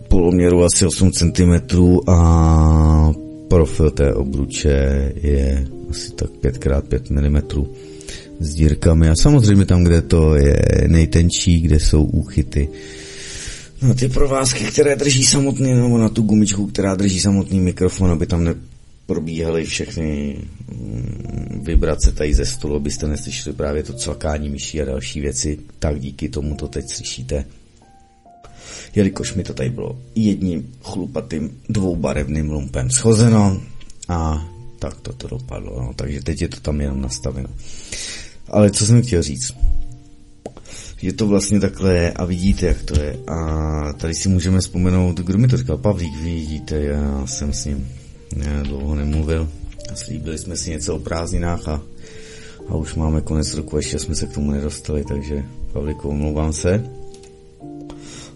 poloměru asi 8 cm a profil té obruče je asi tak 5x5 mm s dírkami. A samozřejmě tam, kde to je nejtenčí, kde jsou úchyty na ty provázky, které drží samotný, nebo na tu gumičku, která drží samotný mikrofon, aby tam neprobíhaly všechny mm, vibrace tady ze stolu, abyste neslyšeli právě to cvakání myší a další věci, tak díky tomu to teď slyšíte jelikož mi to tady bylo jedním chlupatým dvoubarevným lumpem schozeno a tak to to dopadlo, no, takže teď je to tam jenom nastaveno. Ale co jsem chtěl říct, je to vlastně takhle a vidíte, jak to je. A tady si můžeme vzpomenout, kdo mi to říkal, Pavlík, vidíte, já jsem s ním já dlouho nemluvil. Slíbili jsme si něco o prázdninách a, a už máme konec roku, ještě jsme se k tomu nedostali, takže Pavlíku, omlouvám se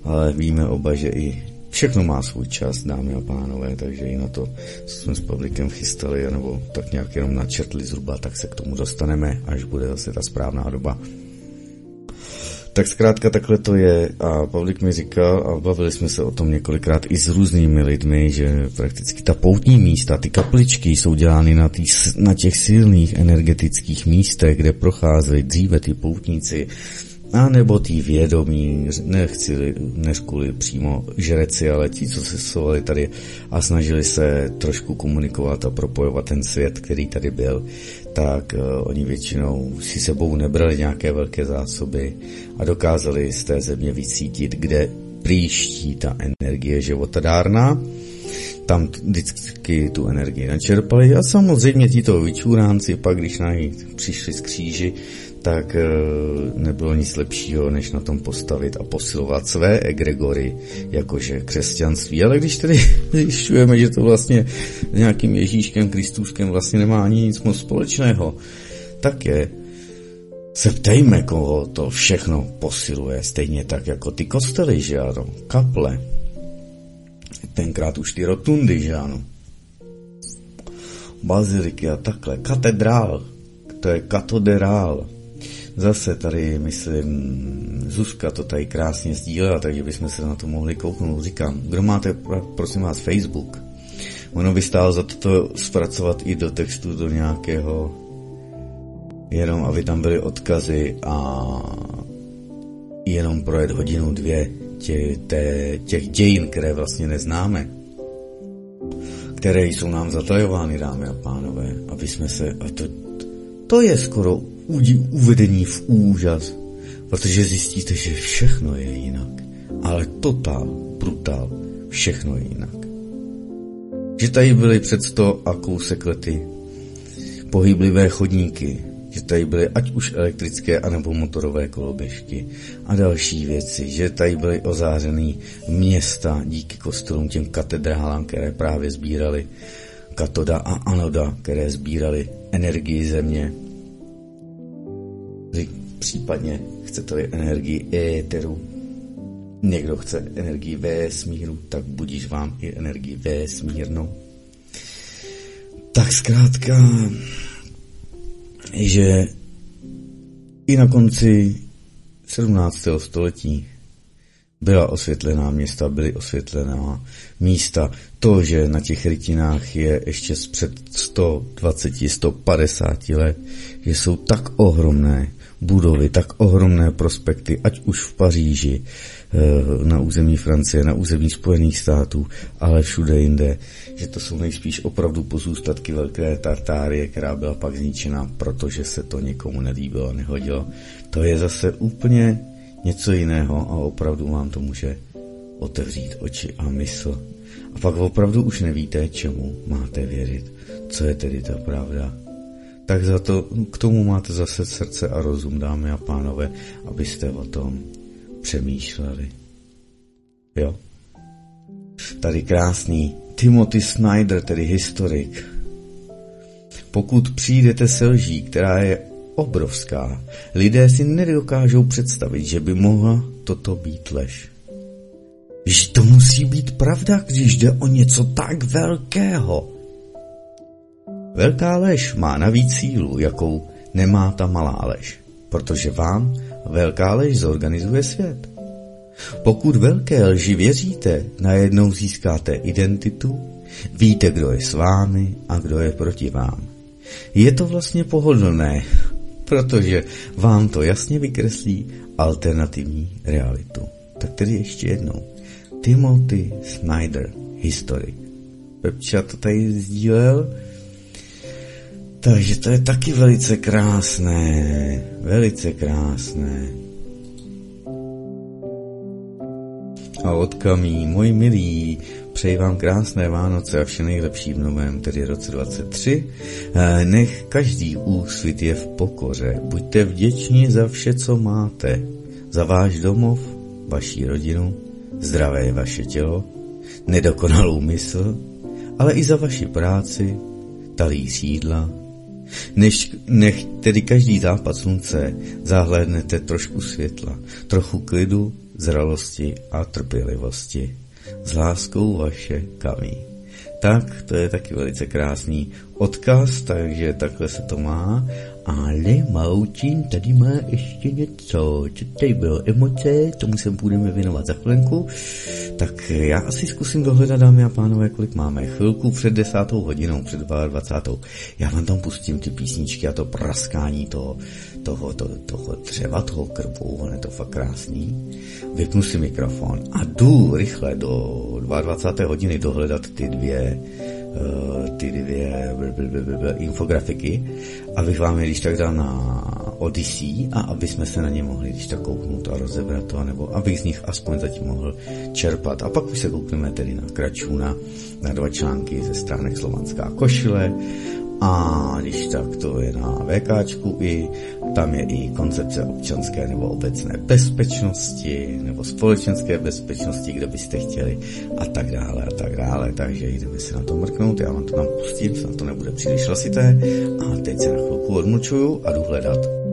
ale víme oba, že i všechno má svůj čas, dámy a pánové, takže i na to, co jsme s publikem chystali, nebo tak nějak jenom načetli zhruba, tak se k tomu dostaneme, až bude zase ta správná doba. Tak zkrátka takhle to je a Pavlik mi říkal a bavili jsme se o tom několikrát i s různými lidmi, že prakticky ta poutní místa, ty kapličky jsou dělány na, tý, na těch silných energetických místech, kde procházeli dříve ty poutníci a nebo tý vědomí, nechci, než kvůli přímo žreci, ale ti, co se sovali tady a snažili se trošku komunikovat a propojovat ten svět, který tady byl, tak uh, oni většinou si sebou nebrali nějaké velké zásoby a dokázali z té země vycítit, kde příští ta energie životadárná, tam vždycky tu energii načerpali a samozřejmě tito vyčuránci pak, když na ní přišli z kříži, tak eh, nebylo nic lepšího, než na tom postavit a posilovat své egregory, jakože křesťanství. Ale když tedy zjišťujeme, že to vlastně nějakým Ježíškem Kristuskem vlastně nemá ani nic moc společného, tak je se ptejme, koho to všechno posiluje, stejně tak jako ty kostely, že ano, kaple, tenkrát už ty rotundy, že ano, baziliky a takhle, katedrál, to je katederál, Zase tady, myslím, Zuzka to tady krásně sdílela, takže bychom se na to mohli kouknout. Říkám, kdo máte, prosím vás, Facebook, ono by stálo za to zpracovat i do textu, do nějakého, jenom aby tam byly odkazy a jenom projet hodinu, dvě tě, tě, těch dějin, které vlastně neznáme, které jsou nám zatajovány, dámy a pánové, aby jsme se, a to, to je skoro uvedení v úžas, protože zjistíte, že všechno je jinak. Ale totál, brutál, všechno je jinak. Že tady byly před sto a kousek lety pohyblivé chodníky, že tady byly ať už elektrické anebo motorové koloběžky a další věci, že tady byly ozářený města díky kostelům, těm katedrálám, které právě sbírali katoda a anoda, které sbírali energii země, případně chcete energii éteru, někdo chce energii vesmíru, tak budíš vám i energii vesmírnou. Tak zkrátka, že i na konci 17. století byla osvětlená města, byly osvětlená místa. To, že na těch rytinách je ještě před 120, 150 let, že jsou tak ohromné budovy, tak ohromné prospekty, ať už v Paříži, eh, na území Francie, na území Spojených států, ale všude jinde, že to jsou nejspíš opravdu pozůstatky velké Tartárie, která byla pak zničena, protože se to někomu nelíbilo, nehodilo. To je zase úplně něco jiného a opravdu vám to může otevřít oči a mysl. A pak opravdu už nevíte, čemu máte věřit, co je tedy ta pravda. Tak za to, k tomu máte zase srdce a rozum, dámy a pánové, abyste o tom přemýšleli. Jo. Tady krásný Timothy Snyder, tedy historik. Pokud přijdete se lží, která je obrovská. Lidé si nedokážou představit, že by mohla toto být lež. Že to musí být pravda, když jde o něco tak velkého. Velká lež má navíc sílu, jakou nemá ta malá lež, protože vám velká lež zorganizuje svět. Pokud velké lži věříte, najednou získáte identitu, víte, kdo je s vámi a kdo je proti vám. Je to vlastně pohodlné, protože vám to jasně vykreslí alternativní realitu. Tak tedy ještě jednou. Timothy Snyder, historik. Pepča to tady sdílel, takže to je taky velice krásné, velice krásné. A od kamí, můj milí, přeji vám krásné Vánoce a vše nejlepší v novém, tedy roce 23. Eh, nech každý úsvit je v pokoře. Buďte vděční za vše, co máte. Za váš domov, vaší rodinu, zdravé vaše tělo, nedokonalou mysl, ale i za vaši práci, talý sídla. Než, nech tedy každý západ slunce zahlédnete trošku světla, trochu klidu, zralosti a trpělivosti. S láskou vaše kamí. Tak, to je taky velice krásný odkaz, takže takhle se to má. Ale Maučin tady má ještě něco. Co tady bylo? Emoce, tomu se budeme věnovat za chvilku. Tak já asi zkusím dohledat, dámy a pánové, kolik máme. Chvilku před desátou hodinou, před 22. Já vám tam pustím ty písničky a to praskání toho, toho, toho, toho dřeva, toho krbu, on je to fakt krásný. Vypnu si mikrofon a jdu rychle do 22. hodiny dohledat ty dvě ty dvě infografiky, abych vám je když tak dal na Odyssey a aby jsme se na ně mohli když tak kouknout a rozebrat to, nebo abych z nich aspoň zatím mohl čerpat. A pak už se koukneme tedy na Kračuna, na dva články ze stránek Slovanská košile a když tak to je na VKčku i, tam je i koncepce občanské nebo obecné bezpečnosti nebo společenské bezpečnosti, kde byste chtěli a tak dále a tak dále. Takže jdeme si na to mrknout, já vám to tam pustím, snad to nebude příliš hlasité a teď se na chvilku odmlčuju a jdu hledat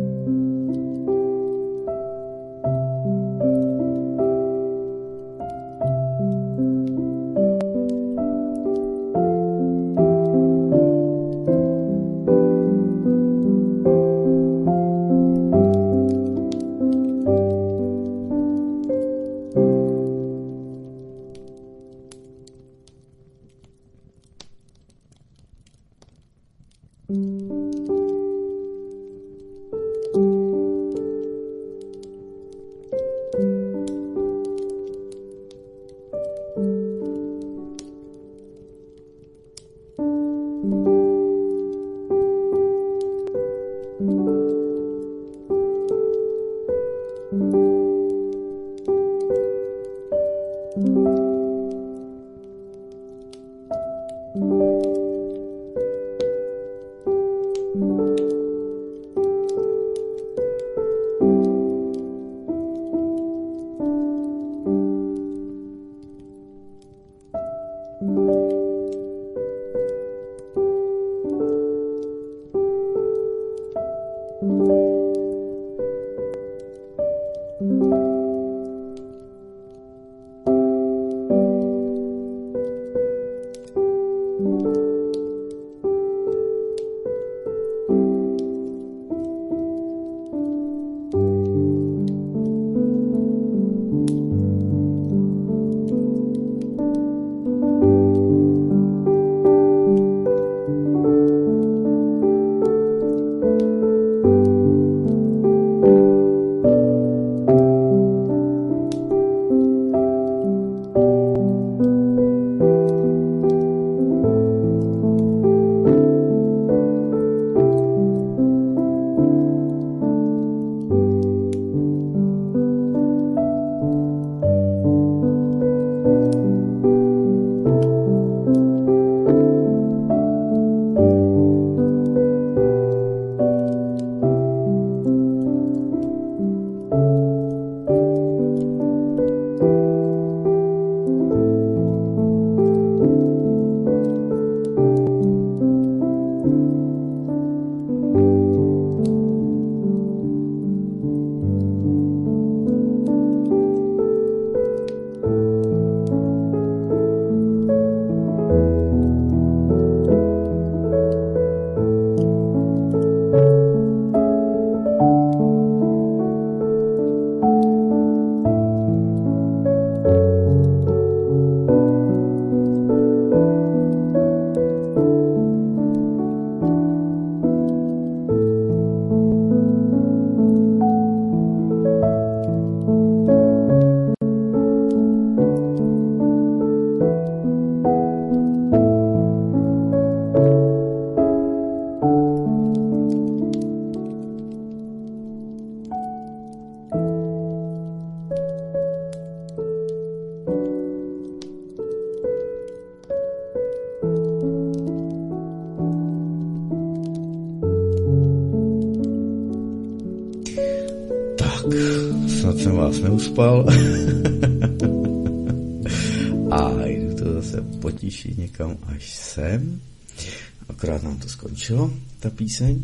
skončilo, ta píseň.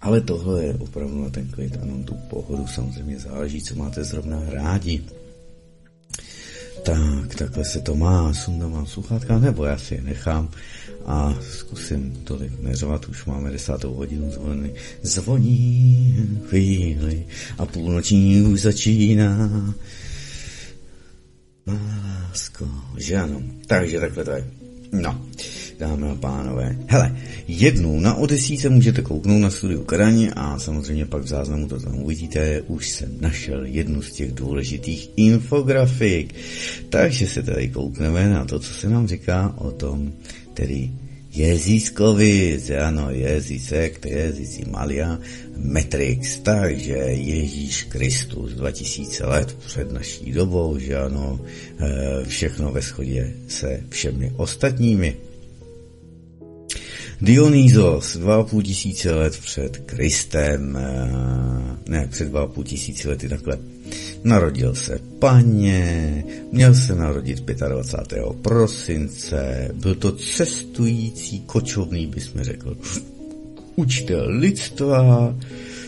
Ale tohle je opravdu na ten klid a tu pohodu samozřejmě záleží, co máte zrovna rádi. Tak, takhle se to má, sundám mám sluchátka, nebo já si je nechám a zkusím tolik neřovat, už máme desátou hodinu zvoní, zvoní chvíli a půlnoční už začíná. Lásko, že ano, takže takhle to je. No, dámy a pánové. Hele, jednou na Odesíce můžete kouknout na studiu Karaň a samozřejmě pak v záznamu to tam uvidíte. Už jsem našel jednu z těch důležitých infografik. Takže se tady koukneme na to, co se nám říká o tom, tedy Ježíškovi, ano, Ježíšek, Ježíši Malia, Matrix, takže Ježíš Kristus 2000 let před naší dobou, že ano, eh, všechno ve shodě se všemi ostatními. Dionýzos, dva a půl tisíce let před Kristem, eh, ne, před dva a půl tisíce lety takhle, narodil se paně, měl se narodit 25. prosince, byl to cestující kočovný, bychom řekl, učitel lidstva,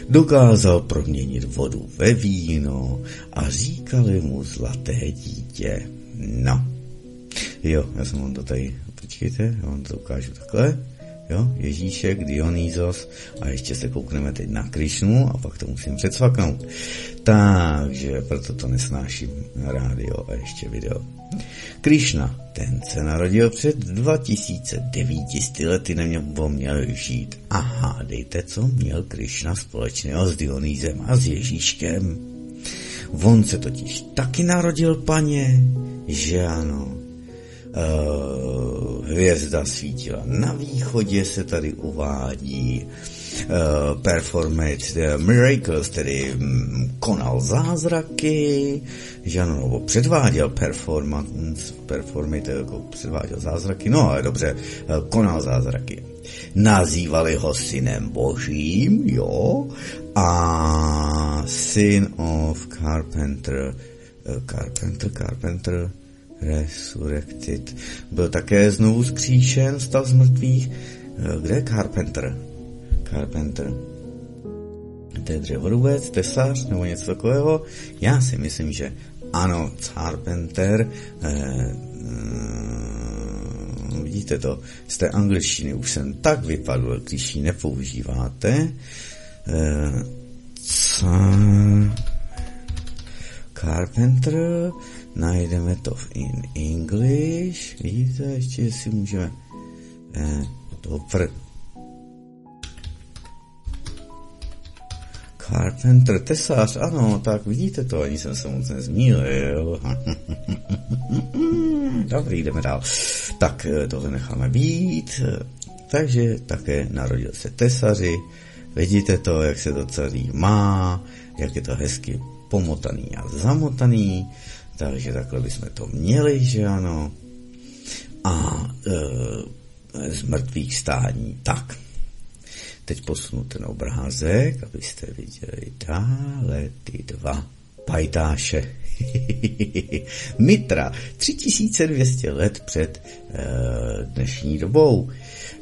dokázal proměnit vodu ve víno a říkali mu zlaté dítě. No, jo, já jsem vám to tady, počkejte, já vám to ukážu takhle. Jo, Ježíšek, Dionýzos a ještě se koukneme teď na Krišnu a pak to musím předsvaknout. Takže proto to nesnáším rádio a ještě video. Krišna, ten se narodil před 2900 lety, neměl měl žít. A hádejte, co měl Krišna společného s Dionýzem a s Ježíškem. On se totiž taky narodil, paně, že ano. Uh, hvězda svítila. Na východě, se tady uvádí uh, performance the miracles, tedy um, konal zázraky, že ano, nebo předváděl performance, performate, jako předváděl zázraky, no ale dobře, konal zázraky. Nazývali ho synem božím, jo, a syn of carpenter, carpenter, carpenter, Resurrected. Byl také znovu zkříšen, stal z mrtvých. Eh, kde je Carpenter? Carpenter. To je dřevorubec, tesař nebo něco takového? Já si myslím, že ano, Carpenter. Eh, mm, vidíte to, z té angličtiny už jsem tak vypadl, když ji nepoužíváte. Eh, Carpenter najdeme to v in English, vidíte, ještě si můžeme eh, to pr... Carpenter, tesář, ano, tak vidíte to, ani jsem se moc nezmínil. Dobrý, jdeme dál. Tak eh, tohle necháme být. Takže také narodil se tesaři. Vidíte to, jak se to celý má, jak je to hezky pomotaný a zamotaný. Takže takhle bychom to měli, že ano. A e, z mrtvých stání. Tak. Teď posunu ten obrázek, abyste viděli dále ty dva pajtáše. Mitra, 3200 let před e, dnešní dobou.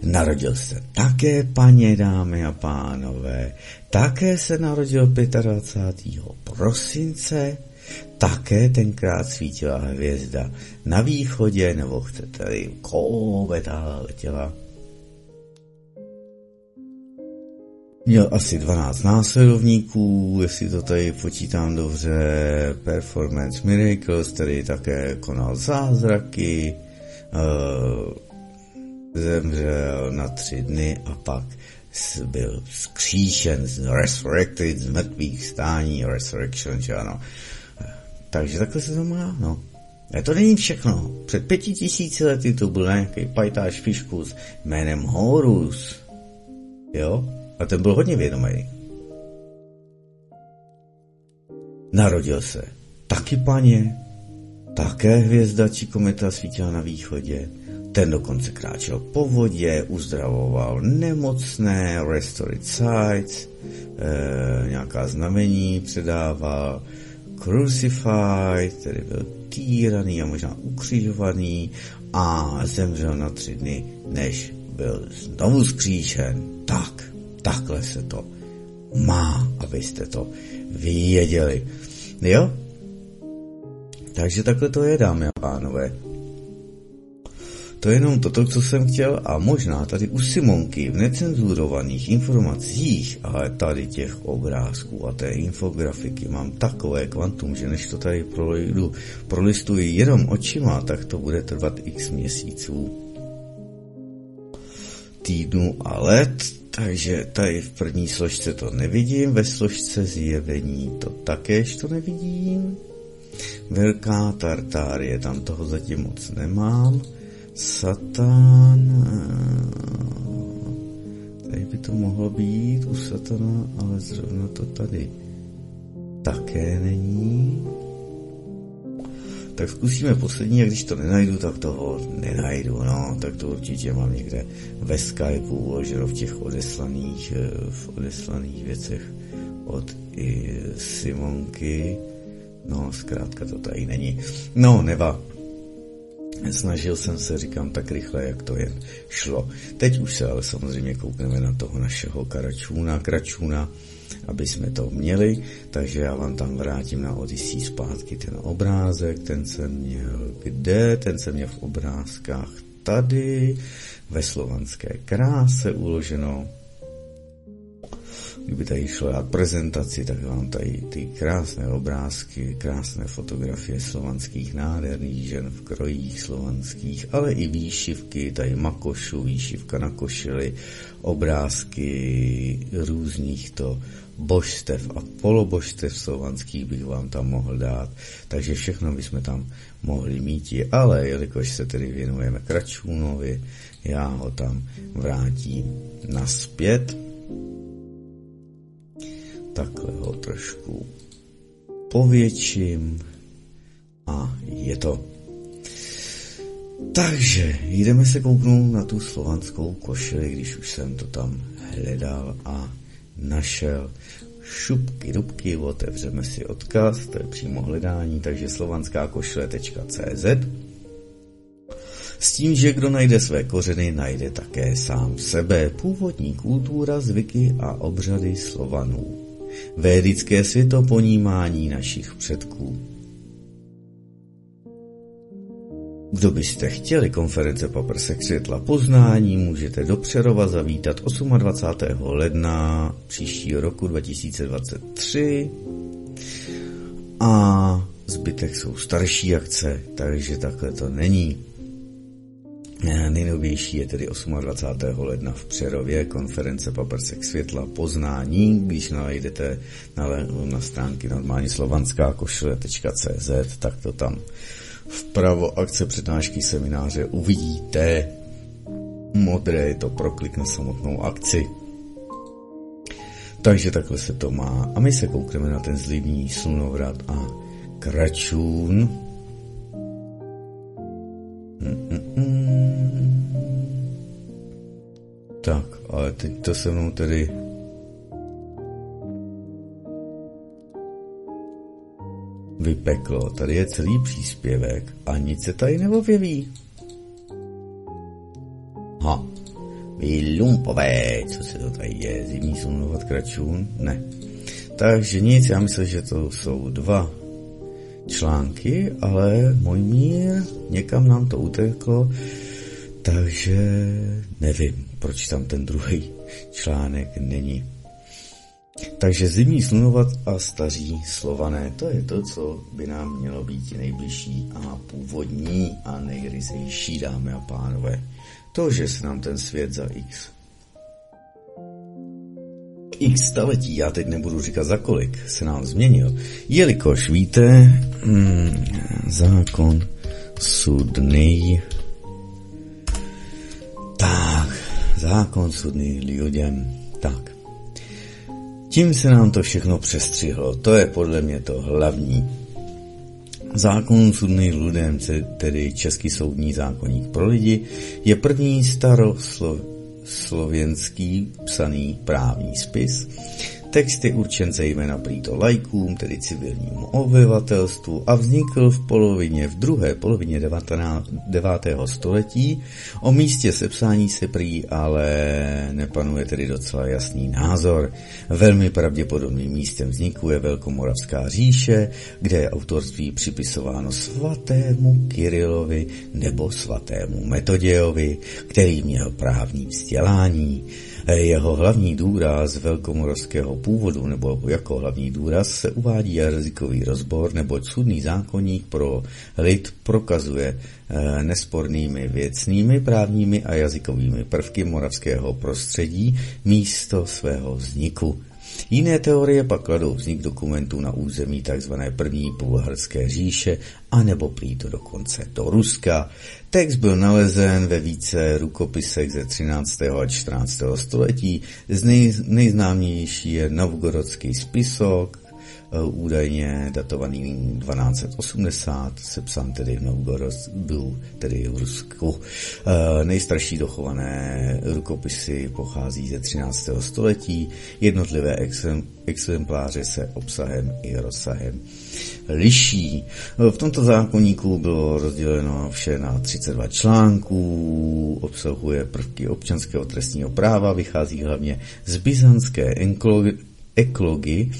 Narodil se také, paně dámy a pánové, také se narodil 25. prosince také tenkrát svítila hvězda na východě, nebo chcete-li kometa letěla. Měl asi 12 následovníků, jestli to tady počítám dobře, Performance Miracles, který také konal zázraky, uh, zemřel na tři dny a pak byl zkříšen, resurrected z mrtvých stání, resurrection, že ano. Takže takhle se to má, no. A to není všechno. Před pěti tisíci lety to byl nějaký pajtáš fiškus jménem Horus. Jo? A ten byl hodně vědomý. Narodil se taky paně, také hvězda či kometa svítila na východě, ten dokonce kráčel po vodě, uzdravoval nemocné, restored sites, e, nějaká znamení předával, crucified, tedy byl týraný a možná ukřižovaný a zemřel na tři dny, než byl znovu zkříšen. Tak, takhle se to má, abyste to věděli. Jo? Takže takhle to je, dámy a pánové. To je jenom toto, co jsem chtěl a možná tady u Simonky v necenzurovaných informacích, ale tady těch obrázků a té infografiky mám takové kvantum, že než to tady prolidu, prolistuji jenom očima, tak to bude trvat x měsíců, týdnu a let, takže tady v první složce to nevidím, ve složce zjevení to takéž to nevidím. Velká tartárie, tam toho zatím moc nemám. Satan. Tady by to mohlo být u satana, ale zrovna to tady také není. Tak zkusíme poslední a když to nenajdu, tak toho nenajdu, no, tak to určitě mám někde ve Skypeu uloženo v těch odeslaných, eh, v odeslaných věcech od i Simonky. No, zkrátka to tady není. No, neva. Snažil jsem se, říkám, tak rychle, jak to jen šlo. Teď už se ale samozřejmě koukneme na toho našeho Karačůna, Kračůna, aby jsme to měli, takže já vám tam vrátím na Odyssey zpátky ten obrázek, ten jsem měl kde, ten jsem měl v obrázkách tady, ve slovanské kráse uloženo, Kdyby tady šlo dát prezentaci, tak vám tady ty krásné obrázky, krásné fotografie slovanských nádherných žen v krojích slovanských, ale i výšivky, tady makošu, výšivka na košili, obrázky různých to božstev a polobožstev slovanských bych vám tam mohl dát. Takže všechno bychom tam mohli mít, ale jelikož se tedy věnujeme Kračůnovi, já ho tam vrátím naspět takhle ho trošku povětším a je to. Takže jdeme se kouknout na tu slovanskou košili, když už jsem to tam hledal a našel. Šupky, dubky, otevřeme si odkaz, to je přímo hledání, takže slovanská košile.cz s tím, že kdo najde své kořeny, najde také sám sebe, původní kultura, zvyky a obřady Slovanů védické světoponímání našich předků. Kdo byste chtěli konference Paprsek světla poznání, můžete do Přerova zavítat 28. ledna příštího roku 2023 a zbytek jsou starší akce, takže takhle to není. Nejnovější je tedy 28. ledna v Přerově konference Paprsek světla poznání, když najdete na, na stránky normálně slovanská košile.cz, tak to tam vpravo akce přednášky semináře uvidíte. Modré je to proklik na samotnou akci. Takže takhle se to má. A my se koukneme na ten zlivní slunovrat a kračůn. Mm-mm. Tak, ale teď to se mnou tedy vypeklo. Tady je celý příspěvek a nic se tady neobjeví. Ha, vy lumpové, co se to tady je, zimní slunovat kračůn? Ne. Takže nic, já myslím, že to jsou dva články, ale můj mír, někam nám to uteklo, takže nevím proč tam ten druhý článek není. Takže zimní slunovat a staří slované, to je to, co by nám mělo být nejbližší a původní a nejryzejší, dámy a pánové. To, že se nám ten svět za x x staletí, já teď nebudu říkat za kolik, se nám změnil, jelikož víte, hmm, zákon sudný zákon sudný lidem. Tak. Tím se nám to všechno přestřihlo. To je podle mě to hlavní. Zákon sudný lidem, tedy Český soudní zákonník pro lidi, je první staroslovenský psaný právní spis, Text je určen zejména prýto lajkům, tedy civilnímu obyvatelstvu a vznikl v polovině, v druhé polovině 9. století. O místě sepsání se prý ale nepanuje tedy docela jasný názor. Velmi pravděpodobným místem vzniku je Velkomoravská říše, kde je autorství připisováno svatému Kirilovi nebo svatému Metodějovi, který měl právní vzdělání. Jeho hlavní důraz velkomoravského původu nebo jako hlavní důraz se uvádí jazykový rozbor, nebo sudný zákonník pro lid prokazuje eh, nespornými věcnými, právními a jazykovými prvky moravského prostředí místo svého vzniku. Jiné teorie pak kladou vznik dokumentů na území tzv. první bulharské říše anebo prý to dokonce do Ruska. Text byl nalezen ve více rukopisech ze 13. a 14. století. Z nej, nejznámější je Novgorodský spisok, údajně datovaný 1280, sepsán tedy v Novgorodu, tedy v Rusku. Eh, nejstarší dochované rukopisy pochází ze 13. století, jednotlivé exempláře se obsahem i rozsahem liší. Eh, v tomto zákonníku bylo rozděleno vše na 32 článků, obsahuje prvky občanského trestního práva, vychází hlavně z byzantské eklogy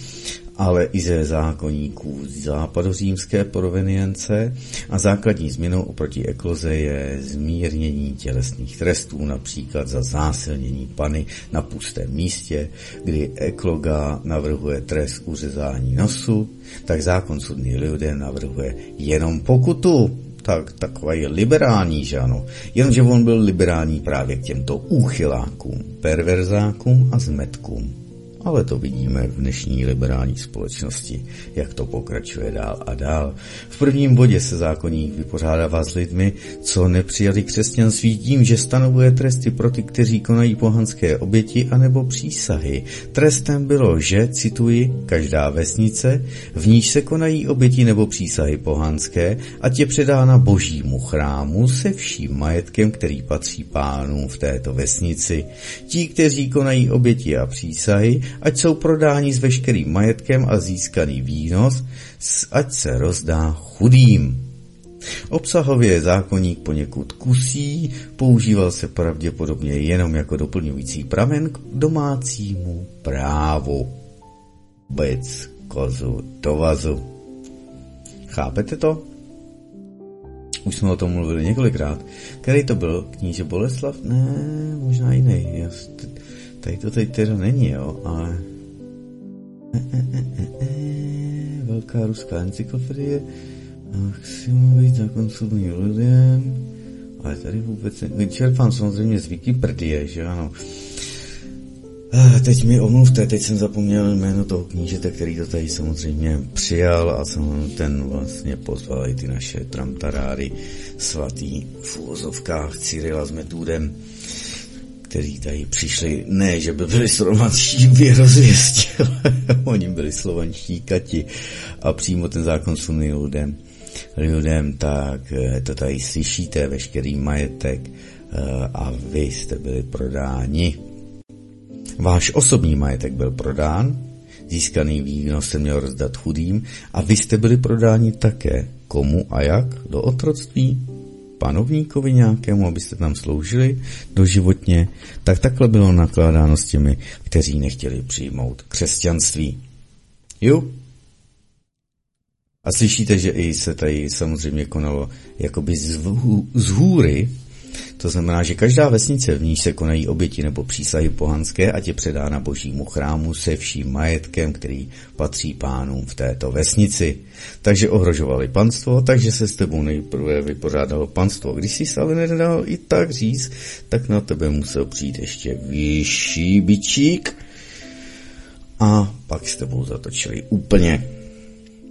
ale i ze zákonníků západořímské provenience a základní změnou oproti ekloze je zmírnění tělesných trestů, například za zásilnění pany na pustém místě, kdy ekloga navrhuje trest uřezání nosu, tak zákon sudný lidé navrhuje jenom pokutu, tak takový liberální, že ano. Jenže on byl liberální právě k těmto úchylákům, perverzákům a zmetkům. Ale to vidíme v dnešní liberální společnosti, jak to pokračuje dál a dál. V prvním bodě se zákonník vypořádává s lidmi, co nepřijali křesťanství tím, že stanovuje tresty pro ty, kteří konají pohanské oběti anebo přísahy. Trestem bylo, že, cituji, každá vesnice, v níž se konají oběti nebo přísahy pohanské, a je předána božímu chrámu se vším majetkem, který patří pánům v této vesnici. Ti, kteří konají oběti a přísahy, ať jsou prodáni s veškerým majetkem a získaný výnos, ať se rozdá chudým. Obsahově je zákonník poněkud kusí, používal se pravděpodobně jenom jako doplňující pramen k domácímu právu. Bec, kozu, tovazu. Chápete to? Už jsme o tom mluvili několikrát. Který to byl? Kníže Boleslav? Ne, možná jiný. Já Tady to teď teda není, jo, ale... E, e, e, velká ruská encyklopedie. Maximový zákon soudní lidem. Ale tady vůbec ne... Čerpám samozřejmě z Wikipedie, že ano. A teď mi omluvte, teď jsem zapomněl jméno toho knížete, který to tady samozřejmě přijal a ten vlastně pozval i ty naše tramtaráry svatý v úvozovkách Cyrila s Metůdem kteří tady přišli, ne, že by byli slovanští věrozvěstí, ale oni byli slovanští kati a přímo ten zákon suny lidem, lidem, tak eh, to tady slyšíte, veškerý majetek eh, a vy jste byli prodáni. Váš osobní majetek byl prodán, získaný výnos se měl rozdat chudým a vy jste byli prodáni také. Komu a jak? Do otroctví? Panovníkovi nějakému, abyste tam sloužili doživotně, tak takhle bylo nakládáno s těmi, kteří nechtěli přijmout křesťanství. Jo? A slyšíte, že i se tady samozřejmě konalo jakoby z, z hůry, to znamená, že každá vesnice, v níž se konají oběti nebo přísahy pohanské, ať je předána božímu chrámu se vším majetkem, který patří pánům v této vesnici. Takže ohrožovali panstvo, takže se s tebou nejprve vypořádalo panstvo. Když si ale nedal i tak říct, tak na tebe musel přijít ještě vyšší bičík a pak s tebou zatočili úplně.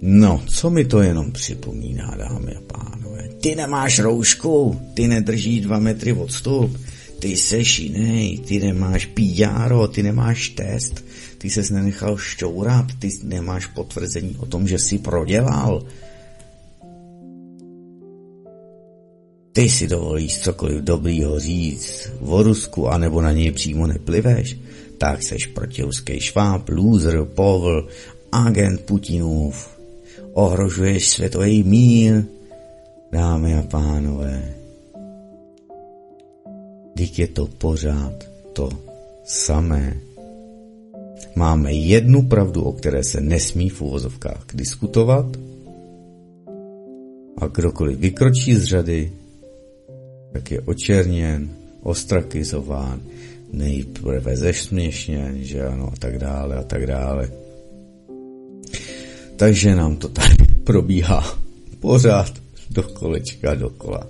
No, co mi to jenom připomíná, dámy a pánové. Ty nemáš roušku, ty nedržíš dva metry odstup, ty seš jiný, ty nemáš píjáro, ty nemáš test, ty ses nenechal šťourat, ty nemáš potvrzení o tom, že jsi prodělal. ty si dovolíš cokoliv dobrýho říct o Rusku, anebo na něj přímo nepliveš, tak seš protiruský šváb, loser, povl, agent Putinův. Ohrožuješ světový mír, dámy a pánové. Dík je to pořád to samé. Máme jednu pravdu, o které se nesmí v uvozovkách diskutovat a kdokoliv vykročí z řady, tak je očerněn, ostrakizován, nejprve zesměšněn, že ano, a tak dále, a tak dále. Takže nám to tady probíhá pořád do kolečka dokola.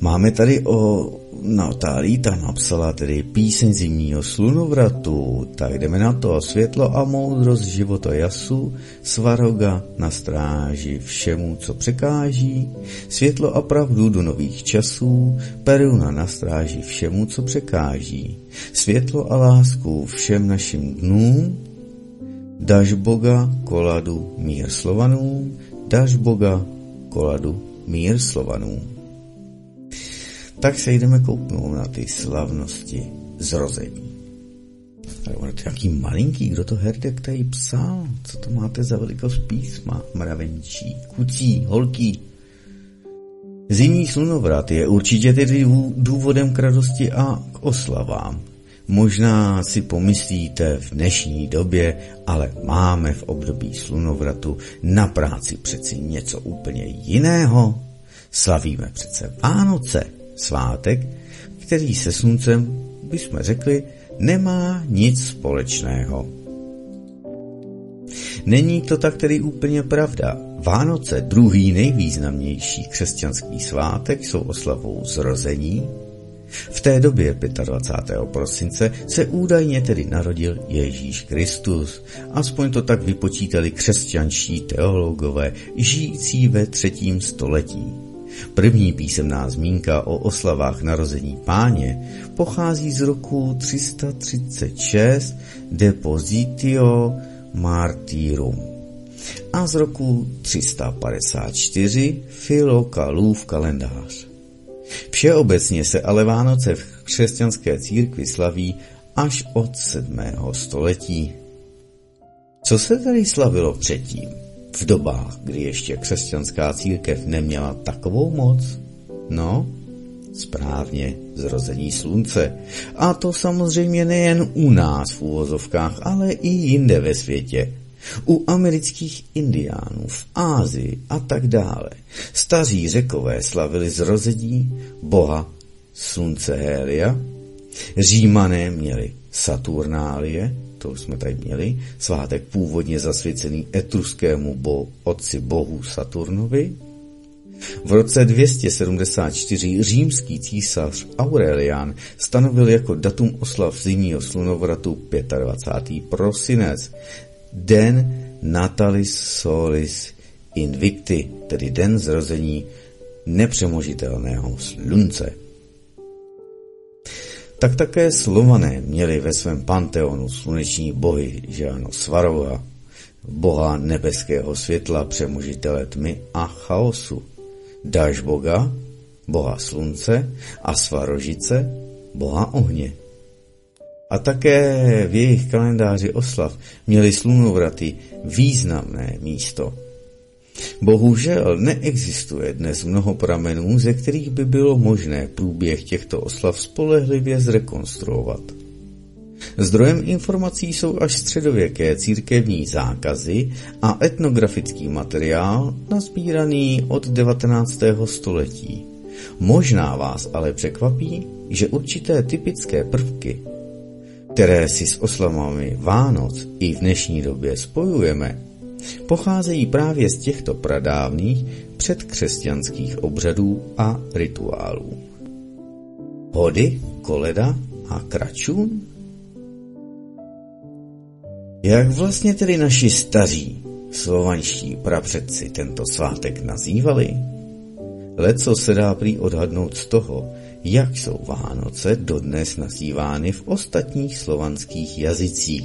Máme tady o Natálí, tam napsala tedy píseň zimního slunovratu, tak jdeme na to. Světlo a moudrost života jasu, svaroga na stráži všemu, co překáží, světlo a pravdu do nových časů, peruna na stráži všemu, co překáží, světlo a lásku všem našim dnům, daž Boga koladu mír Slovanům, daž Boga koladu mír Slovanům tak se jdeme kouknout na ty slavnosti zrození. Jaký malinký, kdo to Herdek tady psal? Co to máte za velikost písma? Mravenčí, kucí, holký. Zimní slunovrat je určitě tedy důvodem k radosti a k oslavám. Možná si pomyslíte v dnešní době, ale máme v období slunovratu na práci přeci něco úplně jiného. Slavíme přece Vánoce, svátek, který se sluncem, bychom řekli, nemá nic společného. Není to tak tedy úplně pravda. Vánoce, druhý nejvýznamnější křesťanský svátek, jsou oslavou zrození. V té době 25. prosince se údajně tedy narodil Ježíš Kristus. Aspoň to tak vypočítali křesťanští teologové žijící ve třetím století. První písemná zmínka o oslavách narození páně pochází z roku 336 Depositio Martyrum a z roku 354 Filokalův kalendář. Všeobecně se ale Vánoce v křesťanské církvi slaví až od 7. století. Co se tady slavilo předtím? v dobách, kdy ještě křesťanská církev neměla takovou moc? No, správně, zrození slunce. A to samozřejmě nejen u nás v úvozovkách, ale i jinde ve světě. U amerických indiánů, v Ázii a tak dále. Staří řekové slavili zrození boha slunce Hélia, Římané měli Saturnálie, to už jsme tady měli, svátek původně zasvěcený etruskému bo, otci bohu Saturnovi. V roce 274 římský císař Aurelian stanovil jako datum oslav zimního slunovratu 25. prosinec, den Natalis Solis Invicti, tedy den zrození nepřemožitelného slunce tak také slované měli ve svém panteonu sluneční bohy, že ano, Svarova, boha nebeského světla, přemožitele tmy a chaosu, Daž boga, boha slunce a Svarožice, boha ohně. A také v jejich kalendáři oslav měli slunovraty významné místo – Bohužel neexistuje dnes mnoho pramenů, ze kterých by bylo možné průběh těchto oslav spolehlivě zrekonstruovat. Zdrojem informací jsou až středověké církevní zákazy a etnografický materiál nazbíraný od 19. století. Možná vás ale překvapí, že určité typické prvky, které si s oslavami Vánoc i v dnešní době spojujeme, pocházejí právě z těchto pradávných předkřesťanských obřadů a rituálů. Hody, koleda a kračun? Jak vlastně tedy naši staří slovanští prapředci tento svátek nazývali? Leco se dá prý odhadnout z toho, jak jsou Vánoce dodnes nazývány v ostatních slovanských jazycích.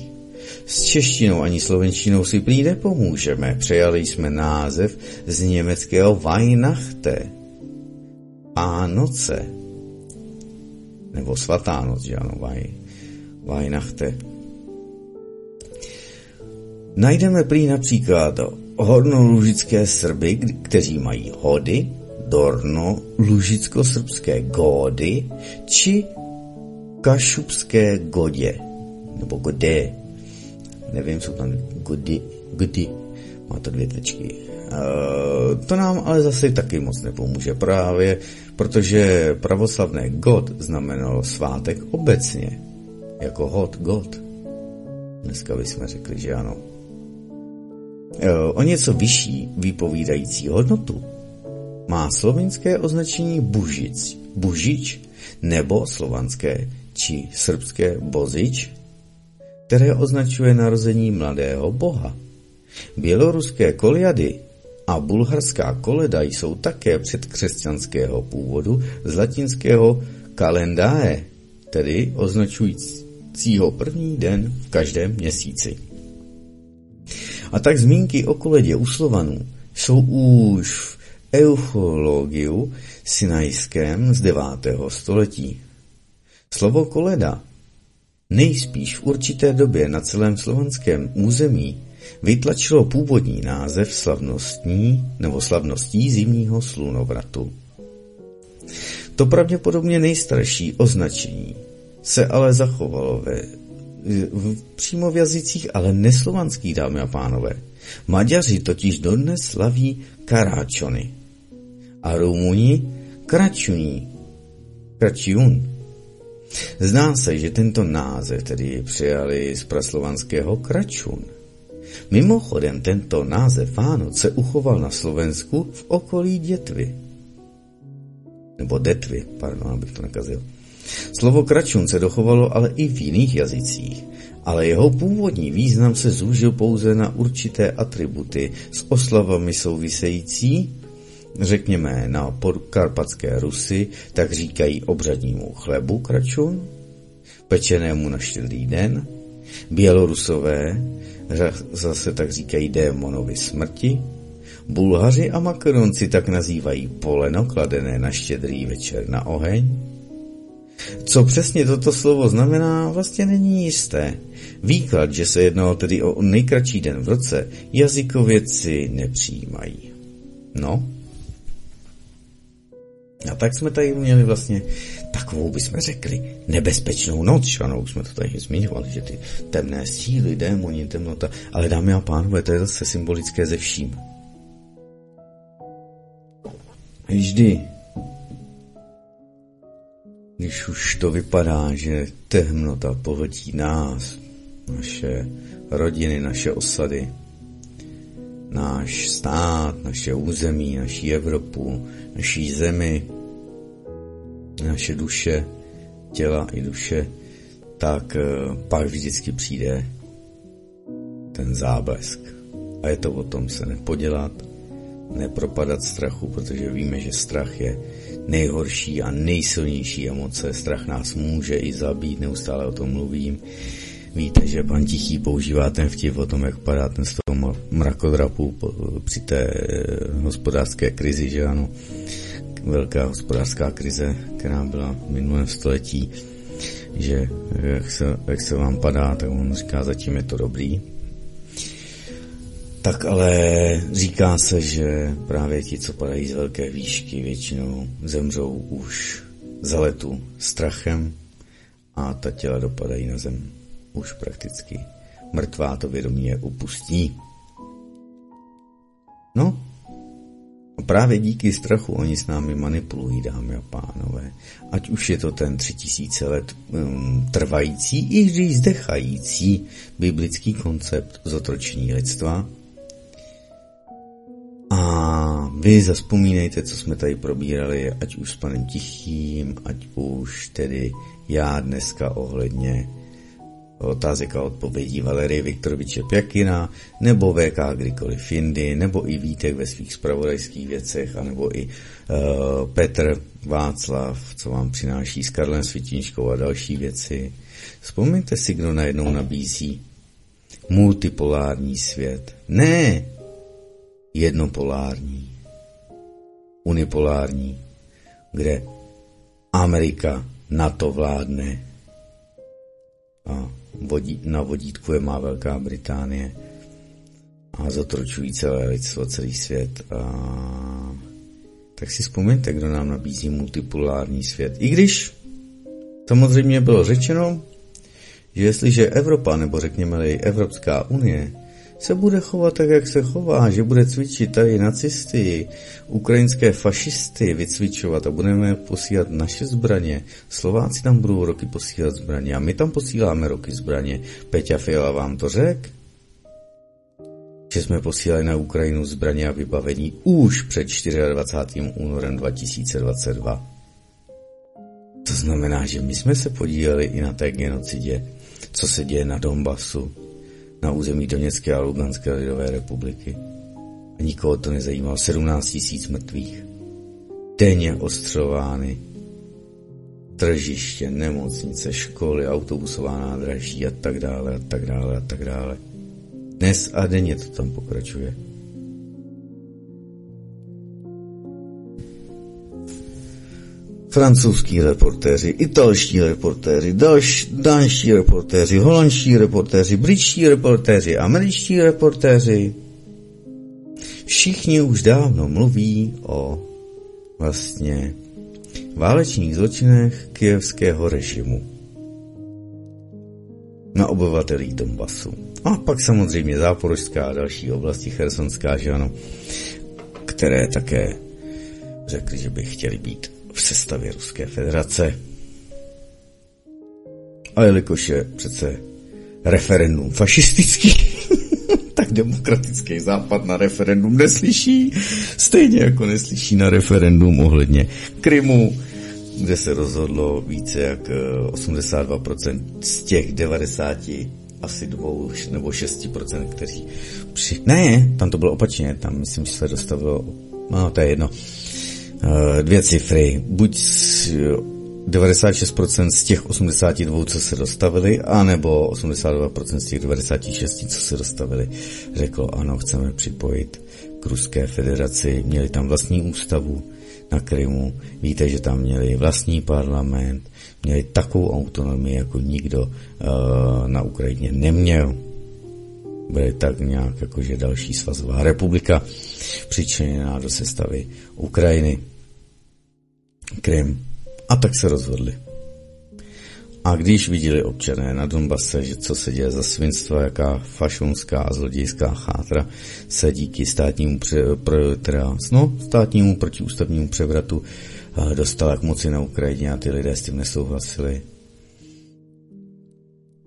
S češtinou ani slovenštinou si prý nepomůžeme. Přejali jsme název z německého Weihnachte. Vánoce, nebo svatá noc, že ano, Vaj, Vajnachte, najdeme prý například hornolužické Srby, kteří mají hody, dorno, lužicko-srbské gódy, či kašubské godě, nebo godé. Nevím, jsou tam gody, gody, má to dvě tečky. E, to nám ale zase taky moc nepomůže právě, protože pravoslavné God znamenalo svátek obecně, jako hod, God. Dneska bychom řekli, že ano. E, o něco vyšší vypovídající hodnotu má slovinské označení bužic, bužič nebo slovanské či srbské bozič, které označuje narození mladého boha. Běloruské koliady a bulharská koleda jsou také předkřesťanského původu z latinského kalendáe, tedy označujícího první den v každém měsíci. A tak zmínky o koledě u Slovanů jsou už euchologiu sinajském z 9. století. Slovo koleda nejspíš v určité době na celém slovanském území vytlačilo původní název slavnostní nebo slavností zimního slunovratu. To pravděpodobně nejstarší označení se ale zachovalo ve, v, přímo v jazycích, ale neslovanských, dámy a pánové. Maďaři totiž dodnes slaví karáčony a Rumuni kračuní, kračun. Zná se, že tento název tedy přijali z praslovanského kračun. Mimochodem tento název Vánoc se uchoval na Slovensku v okolí Dětvy. Nebo Detvy, pardon, abych to nekazil. Slovo kračun se dochovalo ale i v jiných jazycích, ale jeho původní význam se zúžil pouze na určité atributy s oslavami související řekněme na podkarpatské Rusy, tak říkají obřadnímu chlebu kračun, pečenému na štědrý den, Bělorusové zase tak říkají démonovi smrti, Bulhaři a Makaronci tak nazývají poleno kladené na štědrý večer na oheň. Co přesně toto slovo znamená, vlastně není jisté. Výklad, že se jednalo tedy o nejkratší den v roce, jazykovědci nepřijímají. No, a tak jsme tady měli vlastně takovou, bychom řekli, nebezpečnou noc, ano, už jsme to tady zmiňovali, že ty temné síly, démoni, temnota, ale dámy a pánové, to je zase symbolické ze vším. Vždy, když už to vypadá, že temnota pohltí nás, naše rodiny, naše osady, náš stát, naše území, naší Evropu, naší zemi, naše duše, těla i duše, tak eh, pak vždycky přijde ten záblesk. A je to o tom se nepodělat, nepropadat strachu, protože víme, že strach je nejhorší a nejsilnější emoce. Strach nás může i zabít, neustále o tom mluvím. Víte, že pan Tichý používá ten vtip o tom, jak padá ten z toho mrakodrapu při té eh, hospodářské krizi, že ano, velká hospodářská krize, která byla v minulém století, že jak se, jak se vám padá, tak on říká, zatím je to dobrý. Tak ale říká se, že právě ti, co padají z velké výšky, většinou zemřou už za letu strachem a ta těla dopadají na zem už prakticky mrtvá to vědomí je upustí. No, a právě díky strachu oni s námi manipulují, dámy a pánové. Ať už je to ten tři tisíce let um, trvající, i když zdechající biblický koncept zotročení lidstva. A vy zaspomínejte, co jsme tady probírali, ať už s panem Tichým, ať už tedy já dneska ohledně otázek a odpovědí Valerie Viktoroviče Pjakina, nebo VK kdykoliv jindy, nebo i Vítek ve svých spravodajských věcech, anebo i uh, Petr Václav, co vám přináší s Karlem Světinčkou a další věci. Vzpomeňte si, kdo najednou nabízí multipolární svět. Ne jednopolární, unipolární, kde Amerika na to vládne a vodí, na vodítku je má Velká Británie a zotročují celé lidstvo, celý svět. A tak si vzpomeňte, kdo nám nabízí multipolární svět. I když samozřejmě bylo řečeno, že jestliže Evropa, nebo řekněme Evropská unie, se bude chovat tak, jak se chová, že bude cvičit tady nacisty, ukrajinské fašisty vycvičovat a budeme posílat naše zbraně. Slováci tam budou roky posílat zbraně a my tam posíláme roky zbraně. Peťa Fiala vám to řek? Že jsme posílali na Ukrajinu zbraně a vybavení už před 24. únorem 2022. To znamená, že my jsme se podíleli i na té genocidě, co se děje na Donbasu, na území Doněcké a Luganské lidové republiky. A nikoho to nezajímalo. 17 tisíc mrtvých. Denně ostřelovány. Tržiště, nemocnice, školy, autobusová nádraží a tak dále a tak dále a tak dále. Dnes a denně to tam pokračuje. Francouzský reportéři, italští reportéři, dalš, dánští reportéři, holandští reportéři, britští reportéři, američtí reportéři. Všichni už dávno mluví o vlastně válečných zločinech kijevského režimu na obyvatelích Donbasu. A pak samozřejmě Záporožská a další oblasti, Chersonská, že ano, které také řekli, že by chtěli být sestavě Ruské federace. A jelikož je přece referendum fašistický, tak demokratický západ na referendum neslyší, stejně jako neslyší na referendum ohledně Krymu, kde se rozhodlo více jak 82% eh, z těch 90 asi dvou nebo 6%, kteří při... Ne, tam to bylo opačně, tam myslím, že se dostavilo, no to je jedno, dvě cifry. Buď 96% z těch 82, co se dostavili, anebo 82% z těch 96, co se dostavili, řeklo ano, chceme připojit k Ruské federaci. Měli tam vlastní ústavu na Krymu, víte, že tam měli vlastní parlament, měli takovou autonomii, jako nikdo uh, na Ukrajině neměl. Byly tak nějak jakože další svazová republika přičleněná do sestavy Ukrajiny. Krym. A tak se rozhodli. A když viděli občané na Donbase, že co se děje za svinstvo, jaká fašunská a zlodějská chátra se díky státnímu, pře, pro, teda, no, státnímu protiústavnímu převratu eh, dostala k moci na Ukrajině a ty lidé s tím nesouhlasili,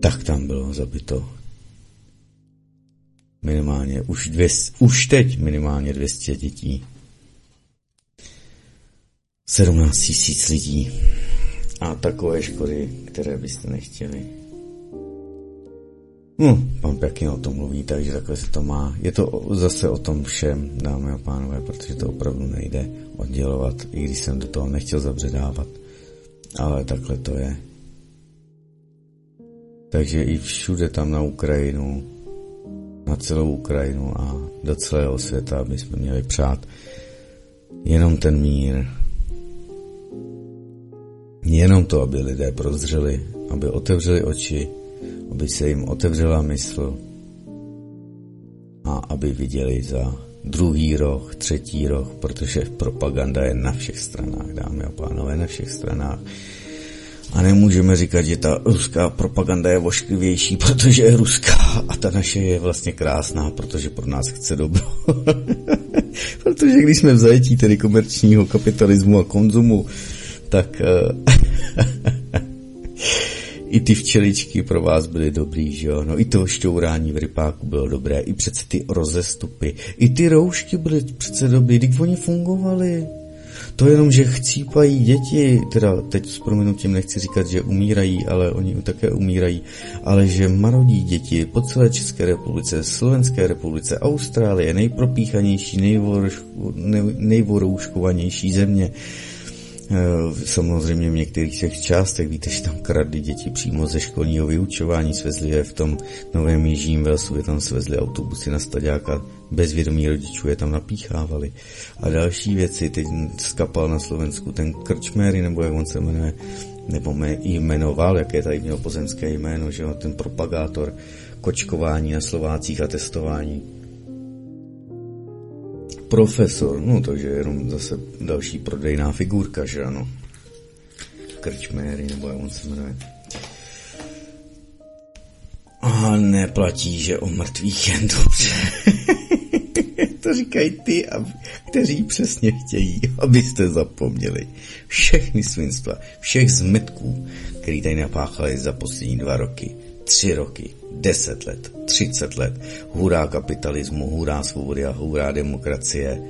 tak tam bylo zabito minimálně už, dvě, už teď minimálně 200 dětí. 17 tisíc lidí a takové škody, které byste nechtěli. No, pan Pěkně o tom mluví, takže takhle se to má. Je to zase o tom všem, dámy a pánové, protože to opravdu nejde oddělovat, i když jsem do toho nechtěl zabředávat. Ale takhle to je. Takže i všude tam na Ukrajinu, na celou Ukrajinu a do celého světa, jsme měli přát jenom ten mír, Jenom to, aby lidé prozřeli, aby otevřeli oči, aby se jim otevřela mysl a aby viděli za druhý roh, třetí roh, protože propaganda je na všech stranách, dámy a pánové, na všech stranách. A nemůžeme říkat, že ta ruská propaganda je vošklivější, protože je ruská a ta naše je vlastně krásná, protože pro nás chce dobro. protože když jsme v zajetí tedy komerčního kapitalismu a konzumu, tak eh, i ty včeličky pro vás byly dobrý, že jo? No i to šťourání v rypáku bylo dobré, i přece ty rozestupy, i ty roušky byly přece dobrý, když oni fungovaly. To jenom, že chcípají děti, teda teď s proměnutím nechci říkat, že umírají, ale oni také umírají, ale že marodí děti po celé České republice, Slovenské republice, Austrálie, nejpropíchanější, nejvorouškovanější země, Samozřejmě v některých těch částech, víte, že tam kradli děti přímo ze školního vyučování, svezli je v tom Novém Jižním Velsu, je tam svezli autobusy na staďáka, bez vědomí rodičů je tam napíchávali. A další věci, teď skapal na Slovensku ten Krčmery, nebo jak on se jmenuje, nebo mě jmenoval, jaké tady měl pozemské jméno, že ten propagátor kočkování na Slovácích a testování. Profesor, no takže jenom zase další prodejná figurka, že ano. Krčméry, nebo jak on se jmenuje. A neplatí, že o mrtvých jen dobře. to říkají ty, kteří přesně chtějí, abyste zapomněli všechny svinstva, všech zmetků, který tady napáchali za poslední dva roky, tři roky, deset let, třicet let, hurá kapitalismu, hurá svobody a hurá demokracie.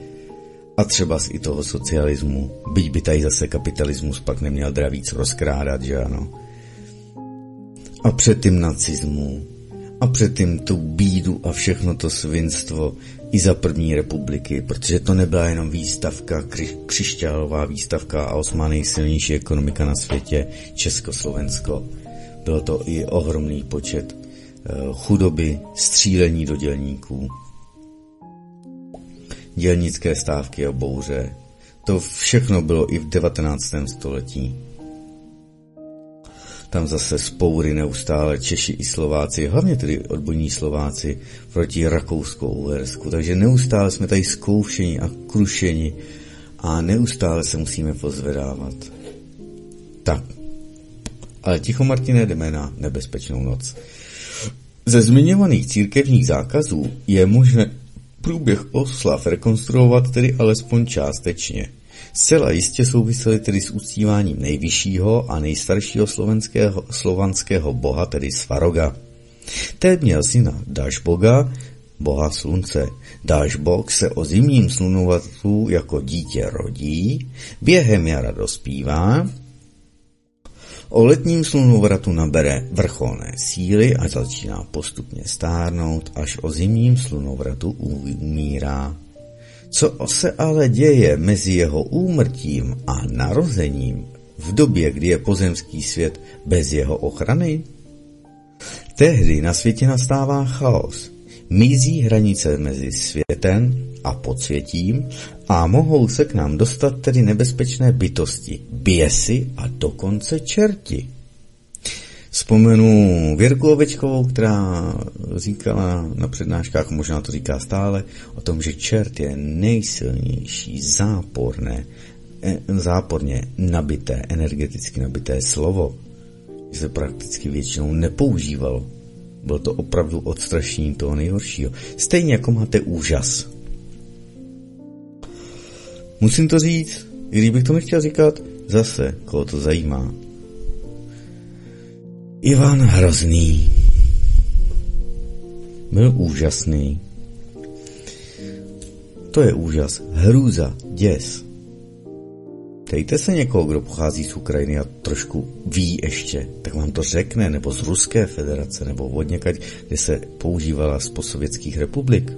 A třeba i toho socialismu, byť by tady zase kapitalismus pak neměl dravíc rozkrádat, že ano. A předtím nacismu, a předtým tu bídu a všechno to svinstvo i za první republiky, protože to nebyla jenom výstavka, kři, křišťálová výstavka a osmá nejsilnější ekonomika na světě, Československo. Bylo to i ohromný počet chudoby, střílení do dělníků, dělnické stávky a bouře. To všechno bylo i v 19. století tam zase spoury neustále Češi i Slováci, hlavně tedy odbojní Slováci proti Rakouskou Uhersku. Takže neustále jsme tady zkoušeni a krušeni a neustále se musíme pozvedávat. Tak, ale ticho Martine jdeme na nebezpečnou noc. Ze zmiňovaných církevních zákazů je možné průběh oslav rekonstruovat tedy alespoň částečně – Zcela jistě souvisely tedy s uctíváním nejvyššího a nejstaršího slovenského, slovanského boha, tedy Svaroga. Ten měl syna Dažboga, boha slunce. Dažbog se o zimním slunovatu jako dítě rodí, během jara dospívá, o letním slunovratu nabere vrcholné síly a začíná postupně stárnout, až o zimním slunovratu umírá. Co se ale děje mezi jeho úmrtím a narozením v době, kdy je pozemský svět bez jeho ochrany? Tehdy na světě nastává chaos. Mizí hranice mezi světem a podsvětím a mohou se k nám dostat tedy nebezpečné bytosti, běsy a dokonce čerti. Vzpomenu Věrku Ovečkovou, která říkala na přednáškách, možná to říká stále, o tom, že čert je nejsilnější, záporné, e, záporně nabité, energeticky nabité slovo, že se prakticky většinou nepoužívalo. Bylo to opravdu odstrašení toho nejhoršího. Stejně jako máte úžas. Musím to říct, i kdybych to nechtěl říkat, zase, koho to zajímá, Ivan Hrozný byl úžasný. To je úžas, hrůza, děs. Dejte se někoho, kdo pochází z Ukrajiny a trošku ví ještě, tak vám to řekne, nebo z Ruské federace, nebo od někať, kde se používala z posovětských republik.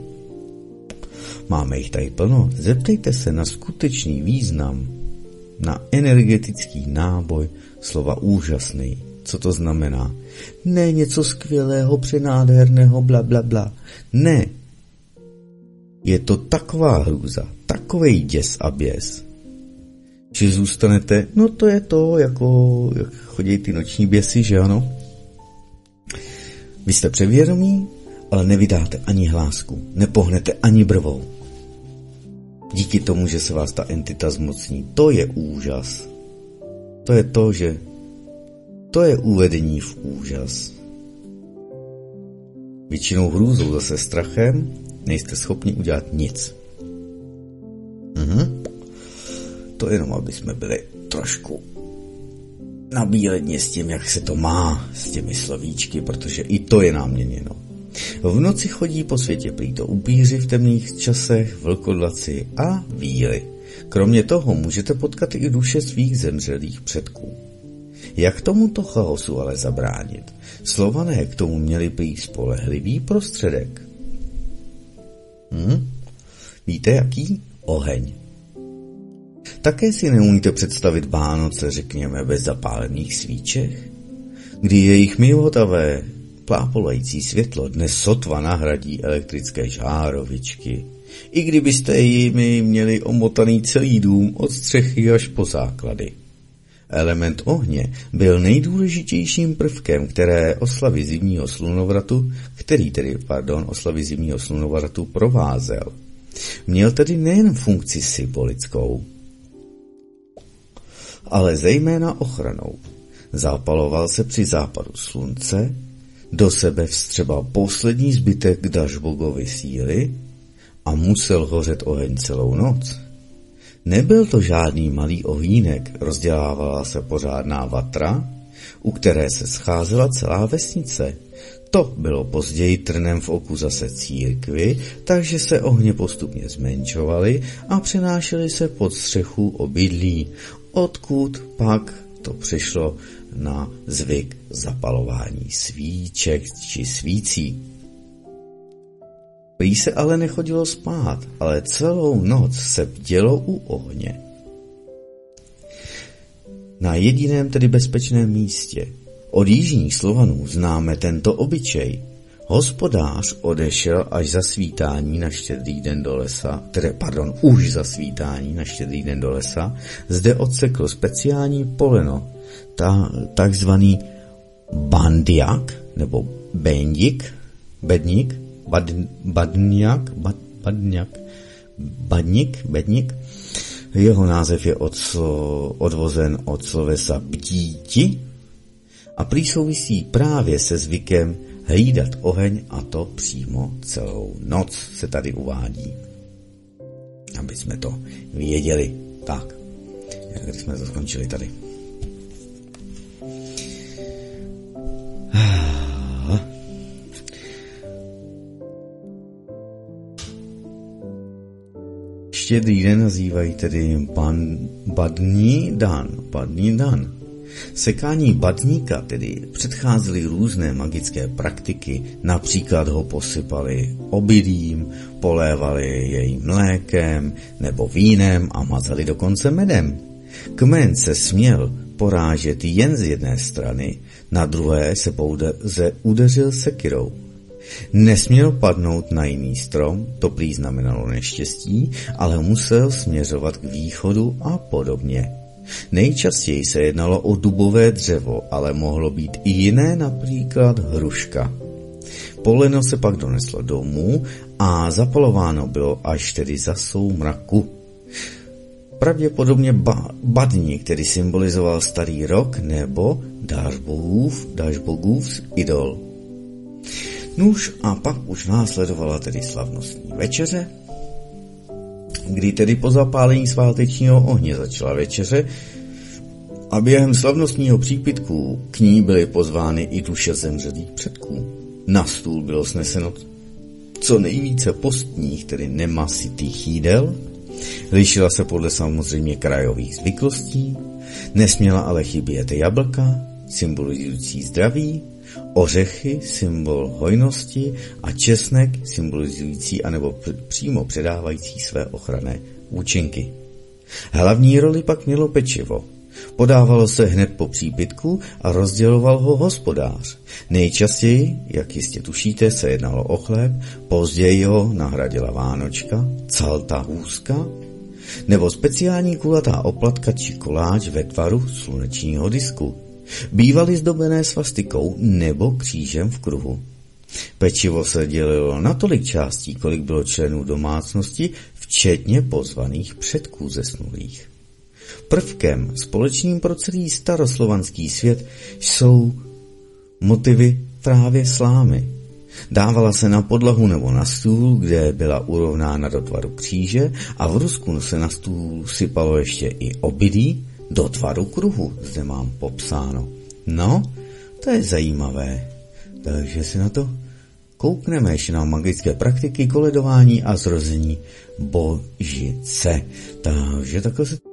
Máme jich tady plno. Zeptejte se na skutečný význam, na energetický náboj slova úžasný co to znamená. Ne něco skvělého, přenádherného, bla, bla, bla. Ne. Je to taková hrůza, takový děs a běs, že zůstanete, no to je to, jako jak chodí ty noční běsy, že ano? Vy jste převědomí, ale nevydáte ani hlásku, nepohnete ani brvou. Díky tomu, že se vás ta entita zmocní, to je úžas. To je to, že to je uvedení v úžas. Většinou hrůzou zase strachem nejste schopni udělat nic. Mhm. To jenom, aby jsme byli trošku nabíledně s tím, jak se to má s těmi slovíčky, protože i to je náměněno. V noci chodí po světě prý to upíři v temných časech, vlkodlaci a víly. Kromě toho můžete potkat i duše svých zemřelých předků. Jak tomuto chaosu ale zabránit? Slované k tomu měli být spolehlivý prostředek. Hm? Víte jaký? Oheň. Také si neumíte představit Vánoce, řekněme, bez zapálených svíček? Kdy jejich milotavé, plápolající světlo dnes sotva nahradí elektrické žárovičky. I kdybyste jimi měli omotaný celý dům od střechy až po základy. Element ohně byl nejdůležitějším prvkem, které oslavy zimního slunovratu, který tedy, pardon, oslavy zimního slunovratu provázel. Měl tedy nejen funkci symbolickou, ale zejména ochranou. Zápaloval se při západu slunce, do sebe vstřebal poslední zbytek Dažbogovy síly a musel hořet oheň celou noc. Nebyl to žádný malý ohýnek, rozdělávala se pořádná vatra, u které se scházela celá vesnice. To bylo později trnem v oku zase církvy, takže se ohně postupně zmenšovaly a přenášely se pod střechu obydlí, odkud pak to přišlo na zvyk zapalování svíček či svící. Prý se ale nechodilo spát, ale celou noc se bdělo u ohně. Na jediném tedy bezpečném místě. Od jižních Slovanů známe tento obyčej. Hospodář odešel až za svítání na štědrý den do lesa, tedy pardon, už za svítání na štědrý den do lesa, zde odsekl speciální poleno, takzvaný bandiak, nebo bendik, bedník, bad, badňák, bad, badňák, badník, bedník. Jeho název je od, odvozen od slovesa bdíti a prý souvisí právě se zvykem hlídat oheň a to přímo celou noc se tady uvádí. Aby jsme to věděli. Tak, když jsme to skončili tady. Štědrý den nazývají tedy ban, badní dan. Badní dan. Sekání badníka tedy předcházely různé magické praktiky, například ho posypali obydím, polévali jej mlékem nebo vínem a mazali dokonce medem. Kmen se směl porážet jen z jedné strany, na druhé se pouze udeřil sekirou. Nesměl padnout na jiný strom, to prý znamenalo neštěstí, ale musel směřovat k východu a podobně. Nejčastěji se jednalo o dubové dřevo, ale mohlo být i jiné, například hruška. Poleno se pak doneslo domů a zapalováno bylo až tedy za soumraku. Pravděpodobně ba- badní, který symbolizoval starý rok, nebo Dažbogův, Dažbogův idol. Nuž a pak už následovala tedy slavnostní večeře, kdy tedy po zapálení svátečního ohně začala večeře a během slavnostního přípitku k ní byly pozvány i duše zemřelých předků. Na stůl bylo sneseno co nejvíce postních, tedy nemasitých jídel, lišila se podle samozřejmě krajových zvyklostí, nesměla ale chybět jablka, symbolizující zdraví, ořechy, symbol hojnosti a česnek, symbolizující anebo přímo předávající své ochranné účinky. Hlavní roli pak mělo pečivo. Podávalo se hned po přípitku a rozděloval ho hospodář. Nejčastěji, jak jistě tušíte, se jednalo o chléb, později ho nahradila vánočka, calta hůzka, nebo speciální kulatá oplatka či koláč ve tvaru slunečního disku, Bývaly zdobené svastikou nebo křížem v kruhu. Pečivo se dělilo na tolik částí, kolik bylo členů domácnosti, včetně pozvaných předků zesnulých. Prvkem společným pro celý staroslovanský svět jsou motivy právě slámy. Dávala se na podlahu nebo na stůl, kde byla urovnána do tvaru kříže a v Rusku se na stůl sypalo ještě i obydí, do tvaru kruhu zde mám popsáno. No, to je zajímavé. Takže si na to koukneme ještě na magické praktiky, koledování a zrození božice. Takže takhle se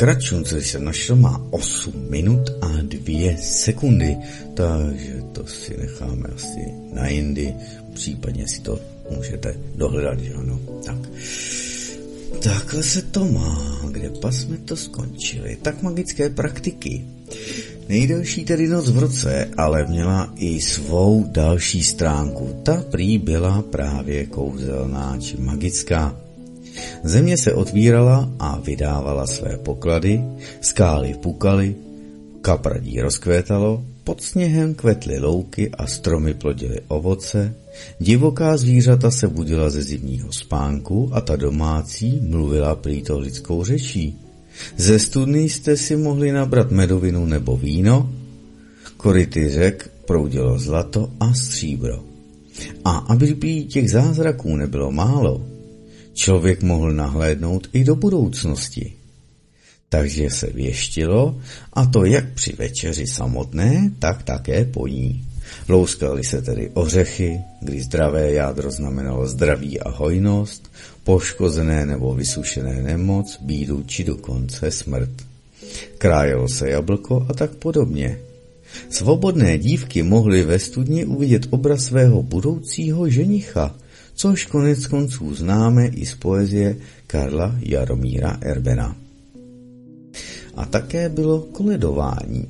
ale ten kračun, co jsem našel, má 8 minut a 2 sekundy, takže to si necháme asi na jindy, případně si to můžete dohledat, že ano. Tak. Takhle se to má, kde pas jsme to skončili. Tak magické praktiky. Nejdelší tedy noc v roce, ale měla i svou další stránku. Ta prý byla právě kouzelná či magická. Země se otvírala a vydávala své poklady, skály pukaly, kapradí rozkvétalo, pod sněhem kvetly louky a stromy plodily ovoce, divoká zvířata se budila ze zimního spánku a ta domácí mluvila prý lidskou řečí. Ze studny jste si mohli nabrat medovinu nebo víno, koryty řek proudilo zlato a stříbro. A aby by těch zázraků nebylo málo, člověk mohl nahlédnout i do budoucnosti. Takže se věštilo, a to jak při večeři samotné, tak také po ní. Louskaly se tedy ořechy, kdy zdravé jádro znamenalo zdraví a hojnost, poškozené nebo vysušené nemoc, bídu či dokonce smrt. Krájelo se jablko a tak podobně. Svobodné dívky mohly ve studni uvidět obraz svého budoucího ženicha, což konec konců známe i z poezie Karla Jaromíra Erbena. A také bylo koledování.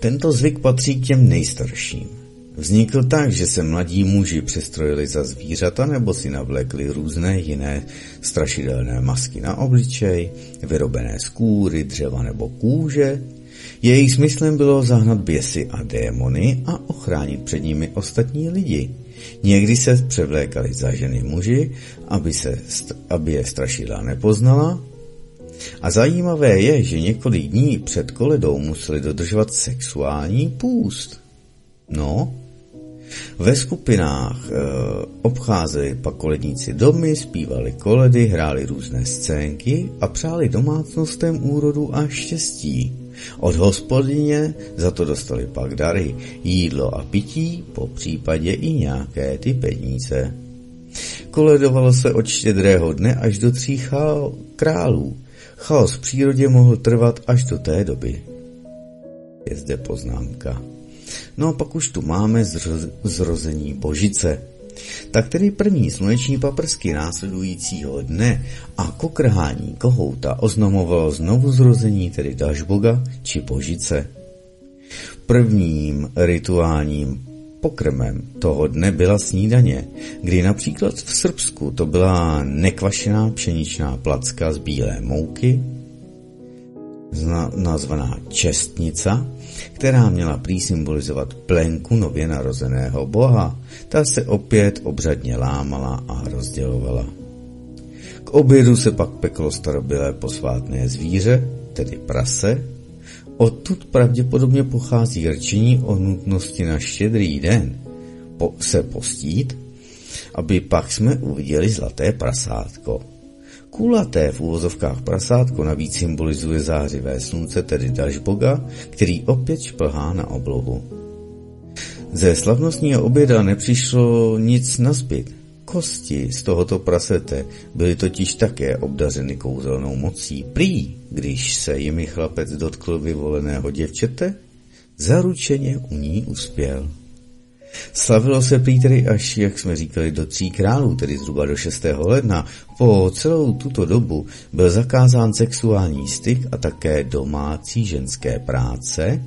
Tento zvyk patří k těm nejstarším. Vznikl tak, že se mladí muži přestrojili za zvířata nebo si navlékli různé jiné strašidelné masky na obličej, vyrobené z kůry, dřeva nebo kůže. Jejich smyslem bylo zahnat běsy a démony a ochránit před nimi ostatní lidi. Někdy se převlékali za ženy muži, aby, se, aby je strašidla nepoznala. A zajímavé je, že několik dní před koledou museli dodržovat sexuální půst. No, ve skupinách e, obcházeli pak koledníci domy, zpívali koledy, hráli různé scénky a přáli domácnostem úrodu a štěstí. Od hospodyně za to dostali pak dary, jídlo a pití, po případě i nějaké ty peníze. Koledovalo se od štědrého dne až do tří králů. Chaos v přírodě mohl trvat až do té doby. Je zde poznámka. No a pak už tu máme zrození Božice. Tak tedy první sluneční paprsky následujícího dne a kokrhání kohouta oznamovalo znovu zrození tedy Dažboga či Božice. Prvním rituálním pokrmem toho dne byla snídaně, kdy například v Srbsku to byla nekvašená pšeničná placka z bílé mouky, nazvaná čestnica, která měla prý symbolizovat plenku nově narozeného boha. Ta se opět obřadně lámala a rozdělovala. K obědu se pak peklo starobylé posvátné zvíře, tedy prase. Odtud pravděpodobně pochází rčení o nutnosti na štědrý den po, se postít, aby pak jsme uviděli zlaté prasátko. Kulaté v úvozovkách prasátko navíc symbolizuje zářivé slunce, tedy Dažboga, který opět šplhá na oblohu. Ze slavnostního oběda nepřišlo nic nazbyt. Kosti z tohoto prasete byly totiž také obdařeny kouzelnou mocí. Prý, když se jimi chlapec dotkl vyvoleného děvčete, zaručeně u ní uspěl. Slavilo se prý tedy až, jak jsme říkali, do tří králů, tedy zhruba do 6. ledna. Po celou tuto dobu byl zakázán sexuální styk a také domácí ženské práce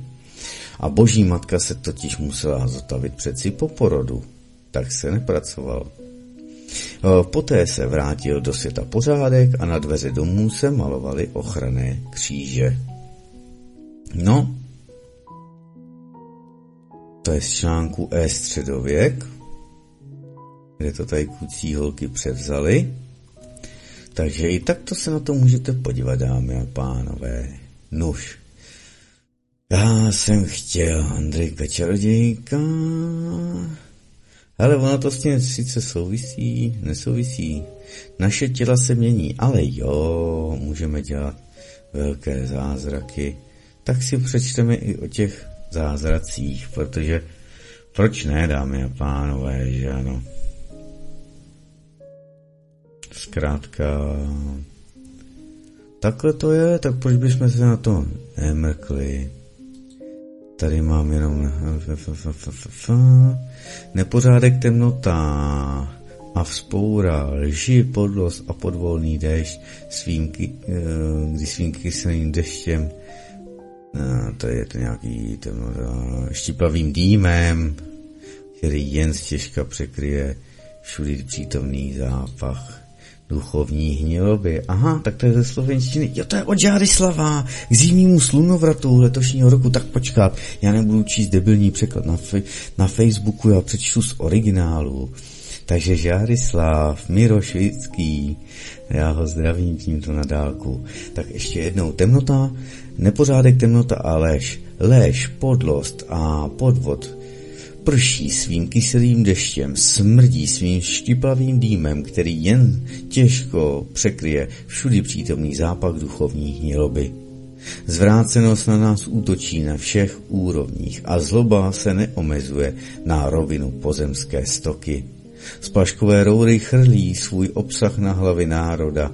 a boží matka se totiž musela zotavit přeci po porodu, tak se nepracoval. Poté se vrátil do světa pořádek a na dveře domů se malovaly ochranné kříže. No, to je z článku E středověk, kde to tady kluci holky převzali. Takže i takto se na to můžete podívat, dámy a pánové. Nuž. Já jsem chtěl Andrejka Čarodějka. Ale ono to s tím sice souvisí, nesouvisí. Naše těla se mění, ale jo, můžeme dělat velké zázraky. Tak si přečteme i o těch zázracích, protože proč ne, dámy a pánové, že ano. zkrátka takhle to je, tak proč bychom se na to nemrkli? Tady mám jenom nepořádek temnota a vzpoura, lži, podlost a podvolný déšť svým, eh, kdy svým kyselým deštěm to je to nějaký temnota, štípavým dýmem, který jen stěžka překryje všudy přítomný zápach duchovní hniloby. Aha, tak to je ze slovenštiny. Jo, to je od Žárislava k zimnímu slunovratu letošního roku. Tak počkat, já nebudu číst debilní překlad na, fe- na Facebooku, já přečtu z originálu. Takže Žárislav, Mirošvický, já ho zdravím tímto na dálku. Tak ještě jednou, temnota, nepořádek, temnota a lež. Lež, podlost a podvod prší svým kyselým deštěm, smrdí svým štiplavým dýmem, který jen těžko překryje všudy přítomný zápach duchovní hniloby. Zvrácenost na nás útočí na všech úrovních a zloba se neomezuje na rovinu pozemské stoky. Splaškové roury chrlí svůj obsah na hlavy národa.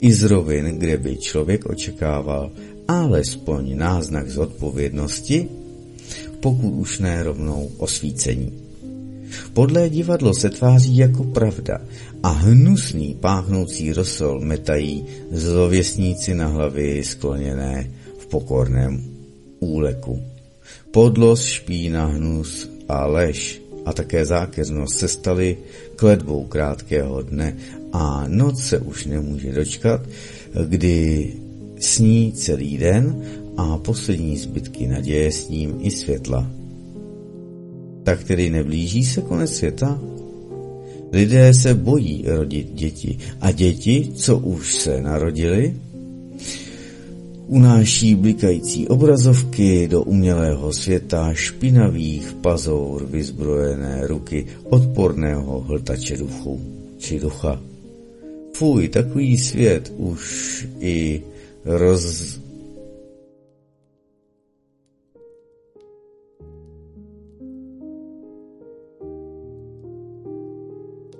I z rovin, kde by člověk očekával alespoň náznak zodpovědnosti, pokud už ne rovnou osvícení. Podlé divadlo se tváří jako pravda a hnusný páchnoucí rosol metají zlověstníci na hlavy skloněné v pokorném úleku. Podlost, špína, hnus a lež a také zákeřnost se staly kledbou krátkého dne a noc se už nemůže dočkat, kdy sní celý den a poslední zbytky naděje s ním i světla. Tak tedy neblíží se konec světa? Lidé se bojí rodit děti a děti, co už se narodili, unáší blikající obrazovky do umělého světa špinavých pazour vyzbrojené ruky odporného hltače duchu či ducha. Fuj, takový svět už i roz,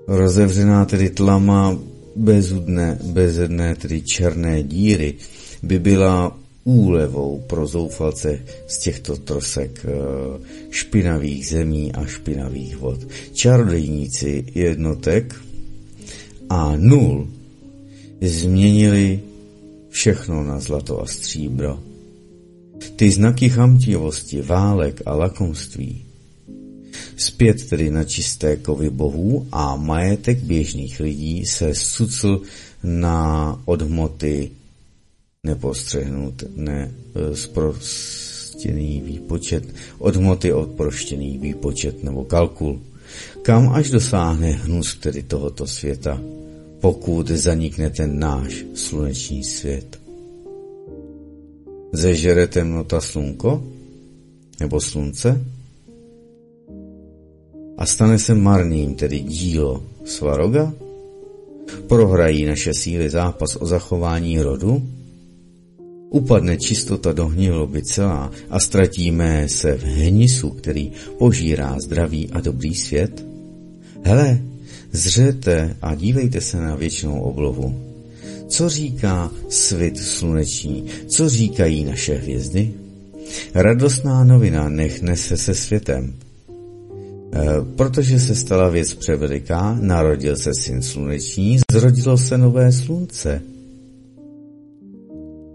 Rozevřená tedy tlama bezudné, bezedné, tedy černé díry, by byla úlevou pro zoufalce z těchto trosek eh, špinavých zemí a špinavých vod. Čarodejníci jednotek a nul změnili všechno na zlato a stříbro. Ty znaky chamtivosti, válek a lakomství Zpět tedy na čisté kovy bohů a majetek běžných lidí se sucl na odhmoty nepostřehnut, ne zprostěný výpočet, odhmoty odproštěný výpočet nebo kalkul. Kam až dosáhne hnus tedy tohoto světa, pokud zanikne ten náš sluneční svět? Zežere temnota slunko? Nebo slunce? a stane se marným, tedy dílo Svaroga? Prohrají naše síly zápas o zachování rodu? Upadne čistota do hniloby celá a ztratíme se v hnisu, který požírá zdravý a dobrý svět? Hele, zřete a dívejte se na věčnou oblovu. Co říká svit sluneční? Co říkají naše hvězdy? Radostná novina nech nese se světem. Eh, protože se stala věc převeliká, narodil se syn sluneční, zrodilo se nové slunce.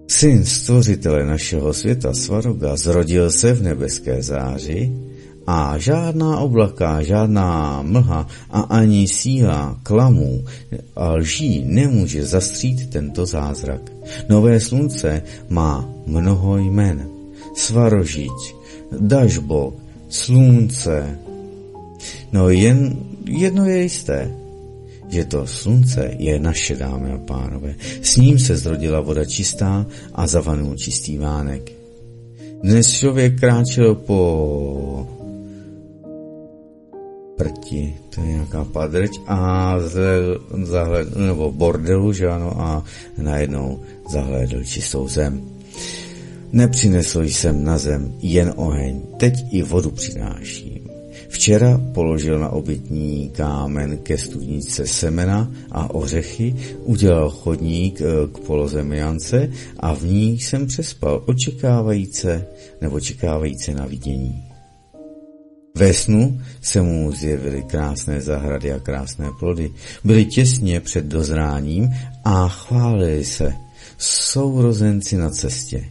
Syn stvořitele našeho světa Svaroga zrodil se v nebeské záři a žádná oblaka, žádná mlha a ani síla klamů a lží nemůže zastřít tento zázrak. Nové slunce má mnoho jmen. Svarožiť, Dažbok, slunce, No jen jedno je jisté, že to slunce je naše, dámy a pánové. S ním se zrodila voda čistá a zavanul čistý vánek. Dnes člověk kráčel po prti, to je nějaká padrť a zahledl, nebo bordelu, že ano, a najednou zahlédl čistou zem. Nepřinesl jsem na zem jen oheň, teď i vodu přináším. Včera položil na obětní kámen ke studnice semena a ořechy, udělal chodník eh, k polozemiance a v ní jsem přespal očekávajíce nebo čekávajíce na vidění. Ve snu se mu zjevily krásné zahrady a krásné plody. Byly těsně před dozráním a chválili se sourozenci na cestě.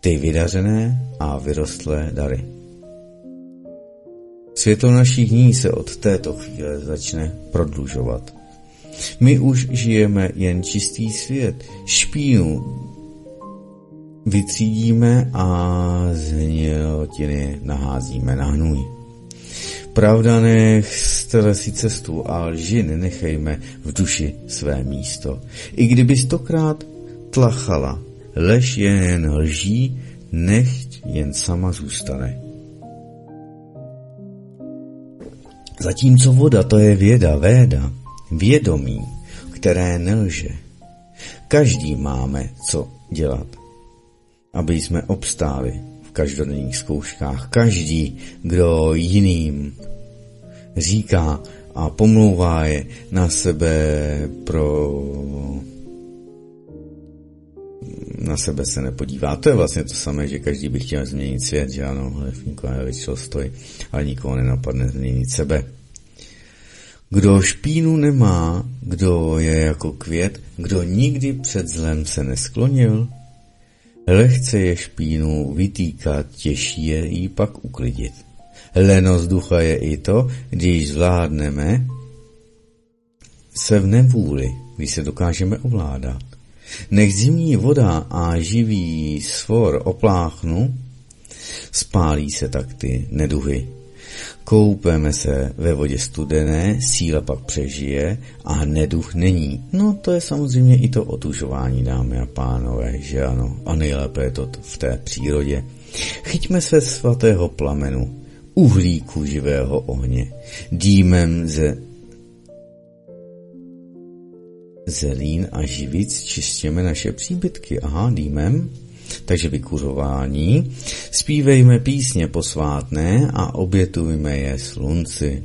Ty vydařené a vyrostlé dary. Světlo našich dní se od této chvíle začne prodlužovat. My už žijeme jen čistý svět, špínu vytřídíme a z hnilotiny naházíme na hnůj. Pravda nech si cestu a lži nenechejme v duši své místo. I kdyby stokrát tlachala, lež jen lží, nechť jen sama zůstane. Zatímco voda to je věda, véda, vědomí, které nelže. Každý máme co dělat, aby jsme obstáli každodenních zkouškách. Každý, kdo jiným říká a pomlouvá je na sebe pro na sebe se nepodívá. To je vlastně to samé, že každý by chtěl změnit svět, že ano, Levníko stojí, ale nikoho nenapadne změnit sebe. Kdo špínu nemá, kdo je jako květ, kdo nikdy před zlem se nesklonil, lehce je špínu vytýkat, těžší je jí pak uklidit. Lenost ducha je i to, když zvládneme se v nevůli, když se dokážeme ovládat. Nech zimní voda a živý svor opláchnu, spálí se tak ty neduhy. Koupeme se ve vodě studené, síla pak přežije a neduch není. No to je samozřejmě i to otužování, dámy a pánové, že ano. A nejlépe je to v té přírodě. Chyťme se svatého plamenu, uhlíku živého ohně, dýmem ze zelín a živic čistěme naše příbytky. Aha, dýmem. Takže vykuřování. Zpívejme písně posvátné a obětujme je slunci.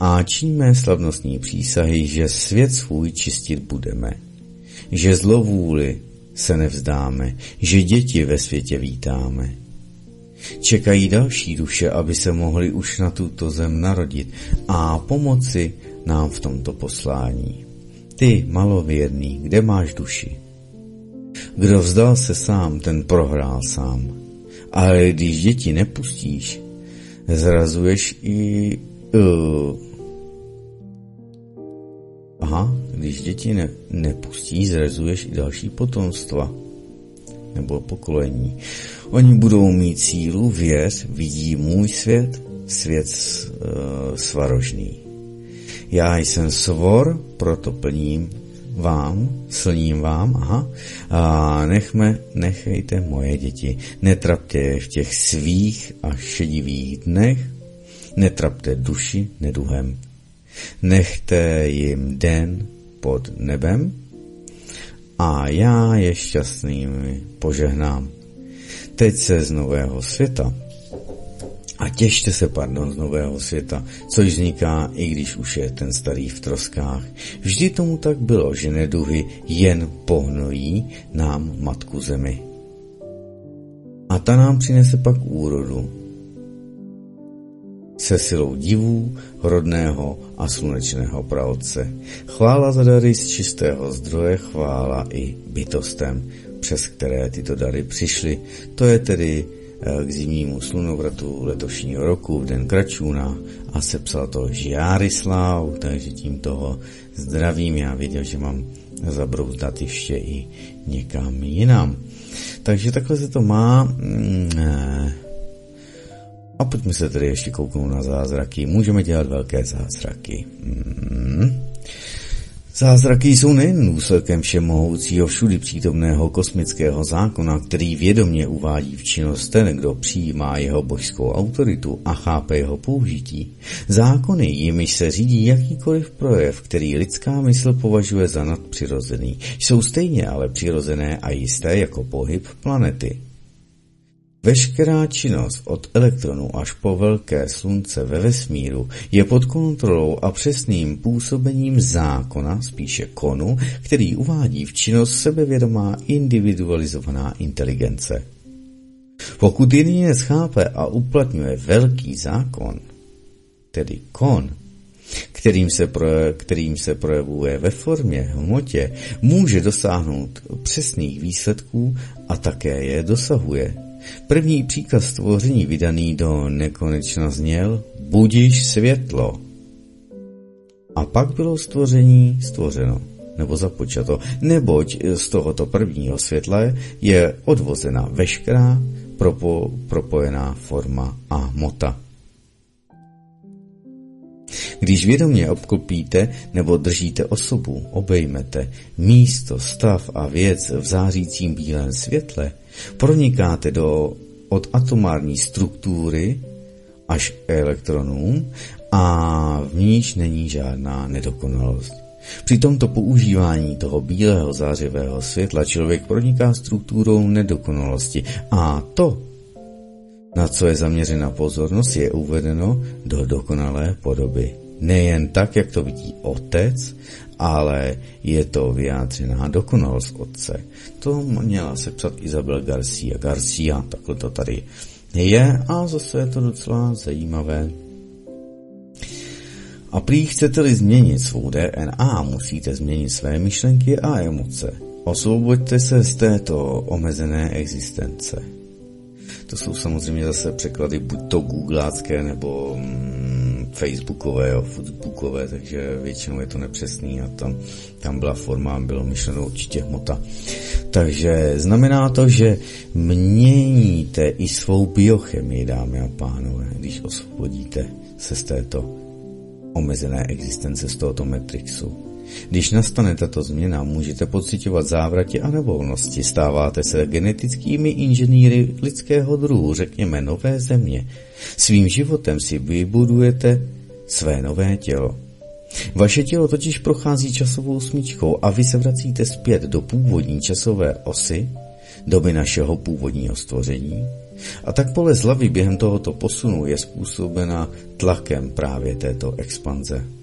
A číme slavnostní přísahy, že svět svůj čistit budeme. Že zlovůli se nevzdáme, že děti ve světě vítáme. Čekají další duše, aby se mohli už na tuto zem narodit a pomoci nám v tomto poslání. Ty, malověrný, kde máš duši? Kdo vzdal se sám, ten prohrál sám. Ale když děti nepustíš, zrazuješ i... Uh, aha, když děti ne, nepustíš, zrazuješ i další potomstva nebo pokolení. Oni budou mít sílu, věř, vidí můj svět, svět uh, svarožný. Já jsem svor, proto plním vám, slním vám, aha, a nechme, nechejte moje děti, netrapte je v těch svých a šedivých dnech, netrapte duši neduhem, nechte jim den pod nebem a já je šťastnými požehnám. Teď se z nového světa a těšte se, pardon, z nového světa, což vzniká, i když už je ten starý v troskách. Vždy tomu tak bylo, že neduhy jen pohnojí nám matku zemi. A ta nám přinese pak úrodu. Se silou divů, rodného a slunečného pravce. Chvála za dary z čistého zdroje, chvála i bytostem, přes které tyto dary přišly. To je tedy k zimnímu slunovratu letošního roku v den Kračuna a sepsal to Žiárislav, takže tím toho zdravím. Já věděl, že mám zabrouzdat ještě i někam jinam. Takže takhle se to má. Mm, eh, a pojďme se tedy ještě kouknout na zázraky. Můžeme dělat velké zázraky. Mm. Zázraky jsou nejen důsledkem všemohoucího všudy přítomného kosmického zákona, který vědomě uvádí v činnost ten, kdo přijímá jeho božskou autoritu a chápe jeho použití. Zákony, jimiž se řídí jakýkoliv projev, který lidská mysl považuje za nadpřirozený, jsou stejně ale přirozené a jisté jako pohyb planety. Veškerá činnost od elektronu až po velké slunce ve vesmíru je pod kontrolou a přesným působením zákona, spíše konu, který uvádí v činnost sebevědomá individualizovaná inteligence. Pokud jedinec chápe a uplatňuje velký zákon, tedy kon, kterým se, proje, kterým se projevuje ve formě, hmotě, může dosáhnout přesných výsledků a také je dosahuje. První příkaz stvoření vydaný do nekonečna zněl Budiš světlo. A pak bylo stvoření stvořeno nebo započato, neboť z tohoto prvního světla je odvozena veškerá propo, propojená forma a hmota. Když vědomě obklopíte nebo držíte osobu, obejmete místo, stav a věc v zářícím bílém světle, pronikáte do od atomární struktury až elektronům a v níž není žádná nedokonalost. Při tomto používání toho bílého zářivého světla člověk proniká strukturou nedokonalosti a to, na co je zaměřena pozornost, je uvedeno do dokonalé podoby. Nejen tak, jak to vidí otec, ale je to vyjádřená dokonalost otce. To měla sepsat Isabel Garcia. Garcia, takhle to tady je a zase je to docela zajímavé. A prý chcete-li změnit svou DNA, musíte změnit své myšlenky a emoce. Osvoboďte se z této omezené existence. To jsou samozřejmě zase překlady buď to googlácké nebo mm, facebookové, jo, footbookové, takže většinou je to nepřesný a tam, tam byla forma, bylo myšleno určitě hmota. Takže znamená to, že měníte i svou biochemii, dámy a pánové, když osvobodíte se z této omezené existence z tohoto Matrixu. Když nastane tato změna, můžete pocitovat závratě a nevolnosti. Stáváte se genetickými inženýry lidského druhu, řekněme nové země. Svým životem si vybudujete své nové tělo. Vaše tělo totiž prochází časovou smyčkou a vy se vracíte zpět do původní časové osy, doby našeho původního stvoření, a tak bolest hlavy během tohoto posunu je způsobena tlakem právě této expanze.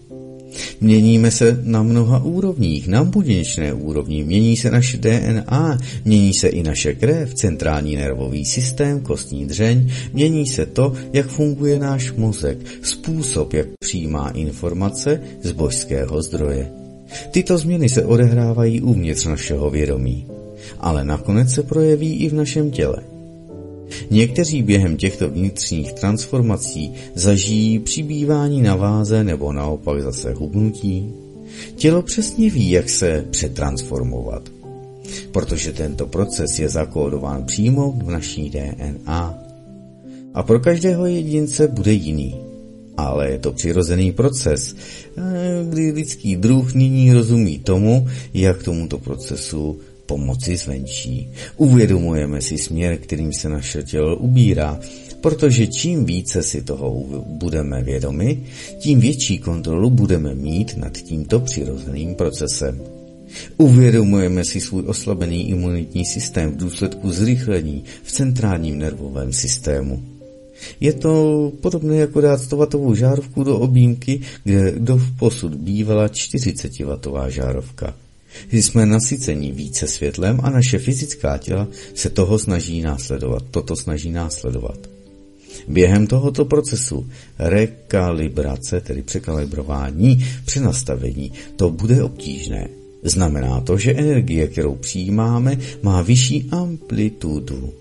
Měníme se na mnoha úrovních, na buděčné úrovni, mění se naše DNA, mění se i naše krev, centrální nervový systém, kostní dřeň, mění se to, jak funguje náš mozek, způsob, jak přijímá informace z božského zdroje. Tyto změny se odehrávají uvnitř našeho vědomí, ale nakonec se projeví i v našem těle. Někteří během těchto vnitřních transformací zažijí přibývání na váze nebo naopak zase hubnutí. Tělo přesně ví, jak se přetransformovat, protože tento proces je zakódován přímo v naší DNA. A pro každého jedince bude jiný. Ale je to přirozený proces, eh, kdy lidský druh nyní rozumí tomu, jak tomuto procesu pomoci zvenčí. Uvědomujeme si směr, kterým se naše tělo ubírá, protože čím více si toho budeme vědomi, tím větší kontrolu budeme mít nad tímto přirozeným procesem. Uvědomujeme si svůj oslabený imunitní systém v důsledku zrychlení v centrálním nervovém systému. Je to podobné jako dát 100 žárovku do objímky, kde do posud bývala 40 žárovka. Jsme nasyceni více světlem a naše fyzická těla se toho snaží následovat, toto snaží následovat. Během tohoto procesu rekalibrace, tedy překalibrování, přenastavení, to bude obtížné. Znamená to, že energie, kterou přijímáme, má vyšší amplitudu.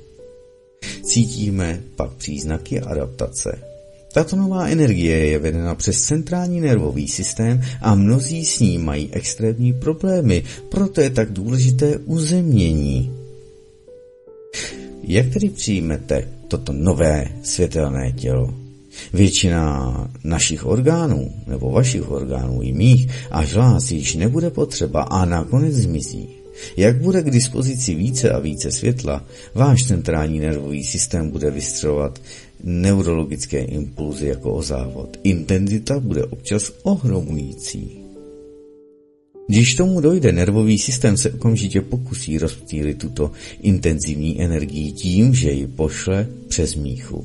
Cítíme pak příznaky adaptace. Tato nová energie je vedena přes centrální nervový systém a mnozí s ní mají extrémní problémy, proto je tak důležité uzemnění. Jak tedy přijmete toto nové světelné tělo? Většina našich orgánů, nebo vašich orgánů i mých, až vás již nebude potřeba a nakonec zmizí. Jak bude k dispozici více a více světla, váš centrální nervový systém bude vystřelovat neurologické impulzy jako o závod. Intenzita bude občas ohromující. Když tomu dojde, nervový systém se okamžitě pokusí rozptýlit tuto intenzivní energii tím, že ji pošle přes míchu.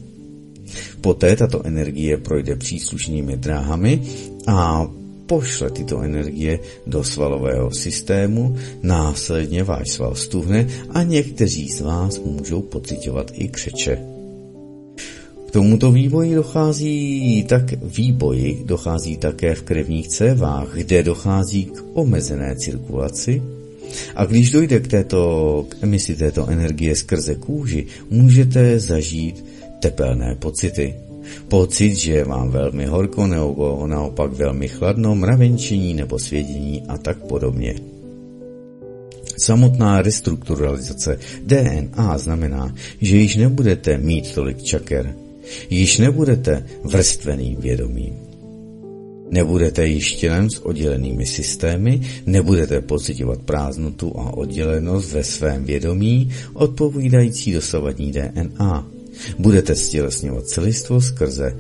Poté tato energie projde příslušnými dráhami a pošle tyto energie do svalového systému, následně váš sval stuhne a někteří z vás můžou pocitovat i křeče. K tomuto vývoji dochází tak výboji dochází také v krevních cévách, kde dochází k omezené cirkulaci a když dojde k, této, k emisi této energie skrze kůži, můžete zažít tepelné pocity. Pocit, že je vám velmi horko nebo naopak velmi chladno, mravenčení nebo svědění a tak podobně. Samotná restrukturalizace DNA znamená, že již nebudete mít tolik čaker, již nebudete vrstveným vědomím. Nebudete již tělem s oddělenými systémy, nebudete pocitovat prázdnotu a oddělenost ve svém vědomí, odpovídající dosavadní DNA. Budete stělesňovat celistvo skrze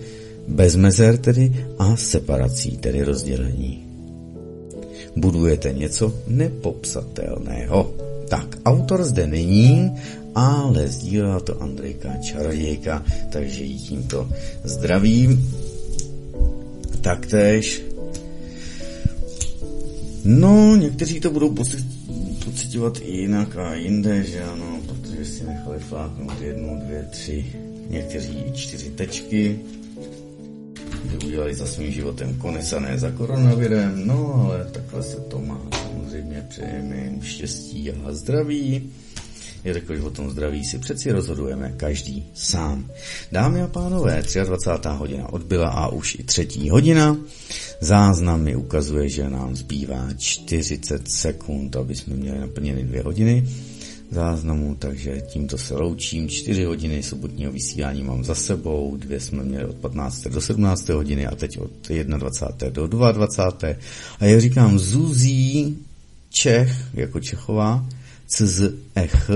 bezmezer tedy a separací, tedy rozdělení. Budujete něco nepopsatelného. Tak, autor zde není, ale sdílá to Andrejka Čarodějka, takže jí tímto zdravím. Taktéž. No, někteří to budou pocitovat i jinak a jinde, že ano, protože si nechali fláknout jednu, dvě, tři, někteří čtyři tečky, kdy udělali za svým životem konec a ne za koronavirem, no ale takhle se to má. Samozřejmě přejeme jim štěstí a zdraví jelikož o tom zdraví si přeci rozhodujeme každý sám. Dámy a pánové, 23. hodina odbyla a už i třetí hodina. Záznam mi ukazuje, že nám zbývá 40 sekund, aby jsme měli naplněny dvě hodiny záznamu, takže tímto se loučím. 4 hodiny sobotního vysílání mám za sebou, dvě jsme měli od 15. do 17. hodiny a teď od 21. do 22. A já říkám Zuzí Čech, jako Čechová, CZECH.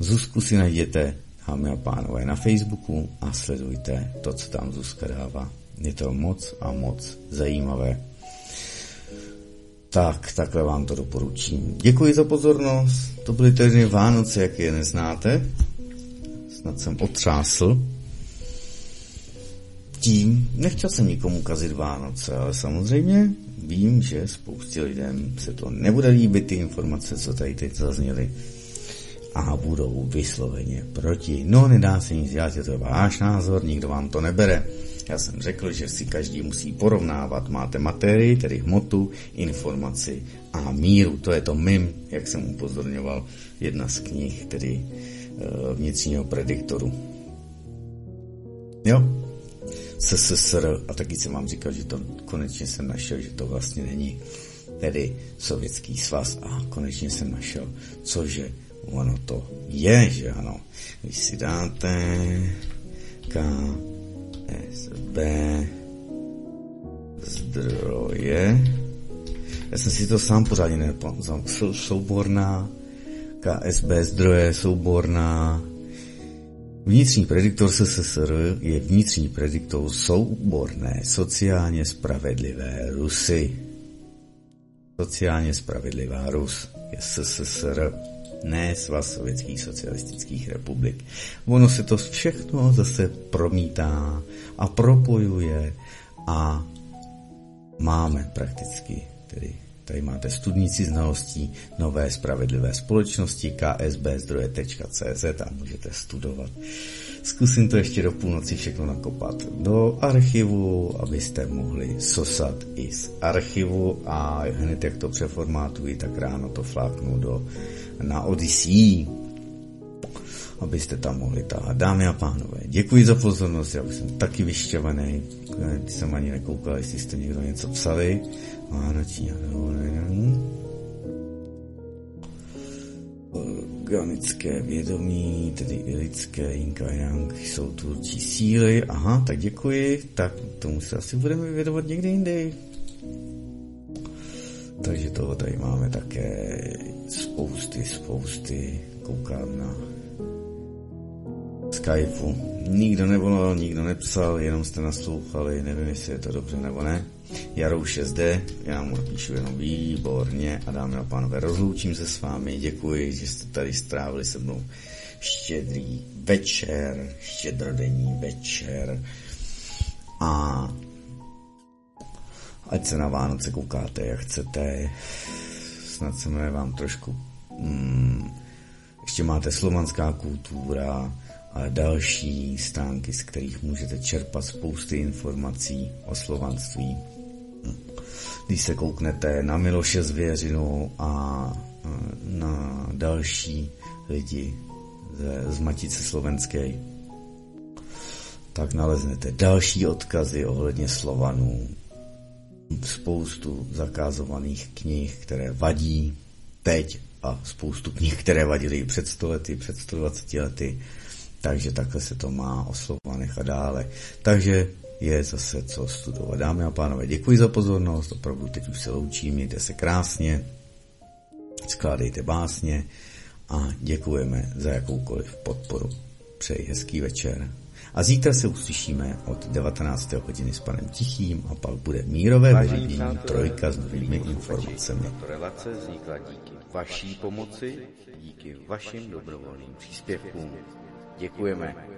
Zuzku si najděte, dámy a pánové, na Facebooku a sledujte to, co tam Zuzka dává. Je to moc a moc zajímavé. Tak, takhle vám to doporučím. Děkuji za pozornost. To byly tedy Vánoce, jak je neznáte. Snad jsem otřásl. Tím nechtěl jsem nikomu kazit Vánoce, ale samozřejmě vím, že spoustě lidem se to nebude líbit, ty informace, co tady teď zazněly a budou vysloveně proti. No, nedá se nic dělat, je to váš názor, nikdo vám to nebere. Já jsem řekl, že si každý musí porovnávat. Máte materii, tedy hmotu, informaci a míru. To je to MIM, jak jsem upozorňoval, jedna z knih, tedy uh, vnitřního prediktoru. Jo, SSSR a taky jsem vám říkal, že to konečně jsem našel, že to vlastně není tedy Sovětský svaz a konečně jsem našel, cože ono to je, že ano. Když si dáte KSB zdroje, já jsem si to sám pořádně nepamatoval, souborná KSB zdroje, souborná Vnitřní prediktor SSSR je vnitřní prediktor souborné sociálně spravedlivé Rusy. Sociálně spravedlivá Rus je SSSR, ne svaz sovětských socialistických republik. Ono se to všechno zase promítá a propojuje a máme prakticky tedy Tady máte studníci znalostí nové spravedlivé společnosti ksbzdroje.cz a můžete studovat. Zkusím to ještě do půlnoci všechno nakopat do archivu, abyste mohli sosat i z archivu a hned jak to přeformátuji, tak ráno to fláknu do, na Odyssey, abyste tam mohli tahat. Dámy a pánové, děkuji za pozornost, já už jsem taky vyšťavený, jsem ani nekoukal, jestli jste někdo něco psali. Vánoční Organické vědomí, tedy i lidské Yang, jsou tvůrčí síly. Aha, tak děkuji. Tak tomu se asi budeme vědovat někdy jindy. Takže toho tady máme také spousty, spousty. Koukám na Skypeu. Nikdo nevolal, nikdo nepsal, jenom jste naslouchali, nevím, jestli je to dobře nebo ne. Jarouš je zde, já mu píšu jenom výborně a dámy a pánové, rozloučím se s vámi, děkuji, že jste tady strávili se mnou štědrý večer, štědrodenní večer a ať se na Vánoce koukáte, jak chcete, snad se mne vám trošku hmm, ještě máte slovanská kultura a další stránky, z kterých můžete čerpat spousty informací o slovanství. Když se kouknete na Miloše Zvěřinu a na další lidi z, z Matice Slovenské, tak naleznete další odkazy ohledně Slovanů, spoustu zakázovaných knih, které vadí teď a spoustu knih, které vadily před 100 lety, před 120 lety, takže takhle se to má o Slovanech a dále. Takže je zase co studovat. Dámy a pánové, děkuji za pozornost, opravdu teď už se loučím, mějte se krásně, skládejte básně a děkujeme za jakoukoliv podporu. Přeji hezký večer. A zítra se uslyšíme od 19. hodiny s panem Tichým a pak bude mírové vyřízení trojka s novými informacemi. Tato relace vznikla díky vaší pomoci, díky vašim dobrovolným příspěvkům. Děkujeme.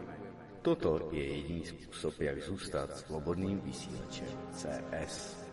Toto je jediný způsob, jak zůstat svobodným vysílačem CS.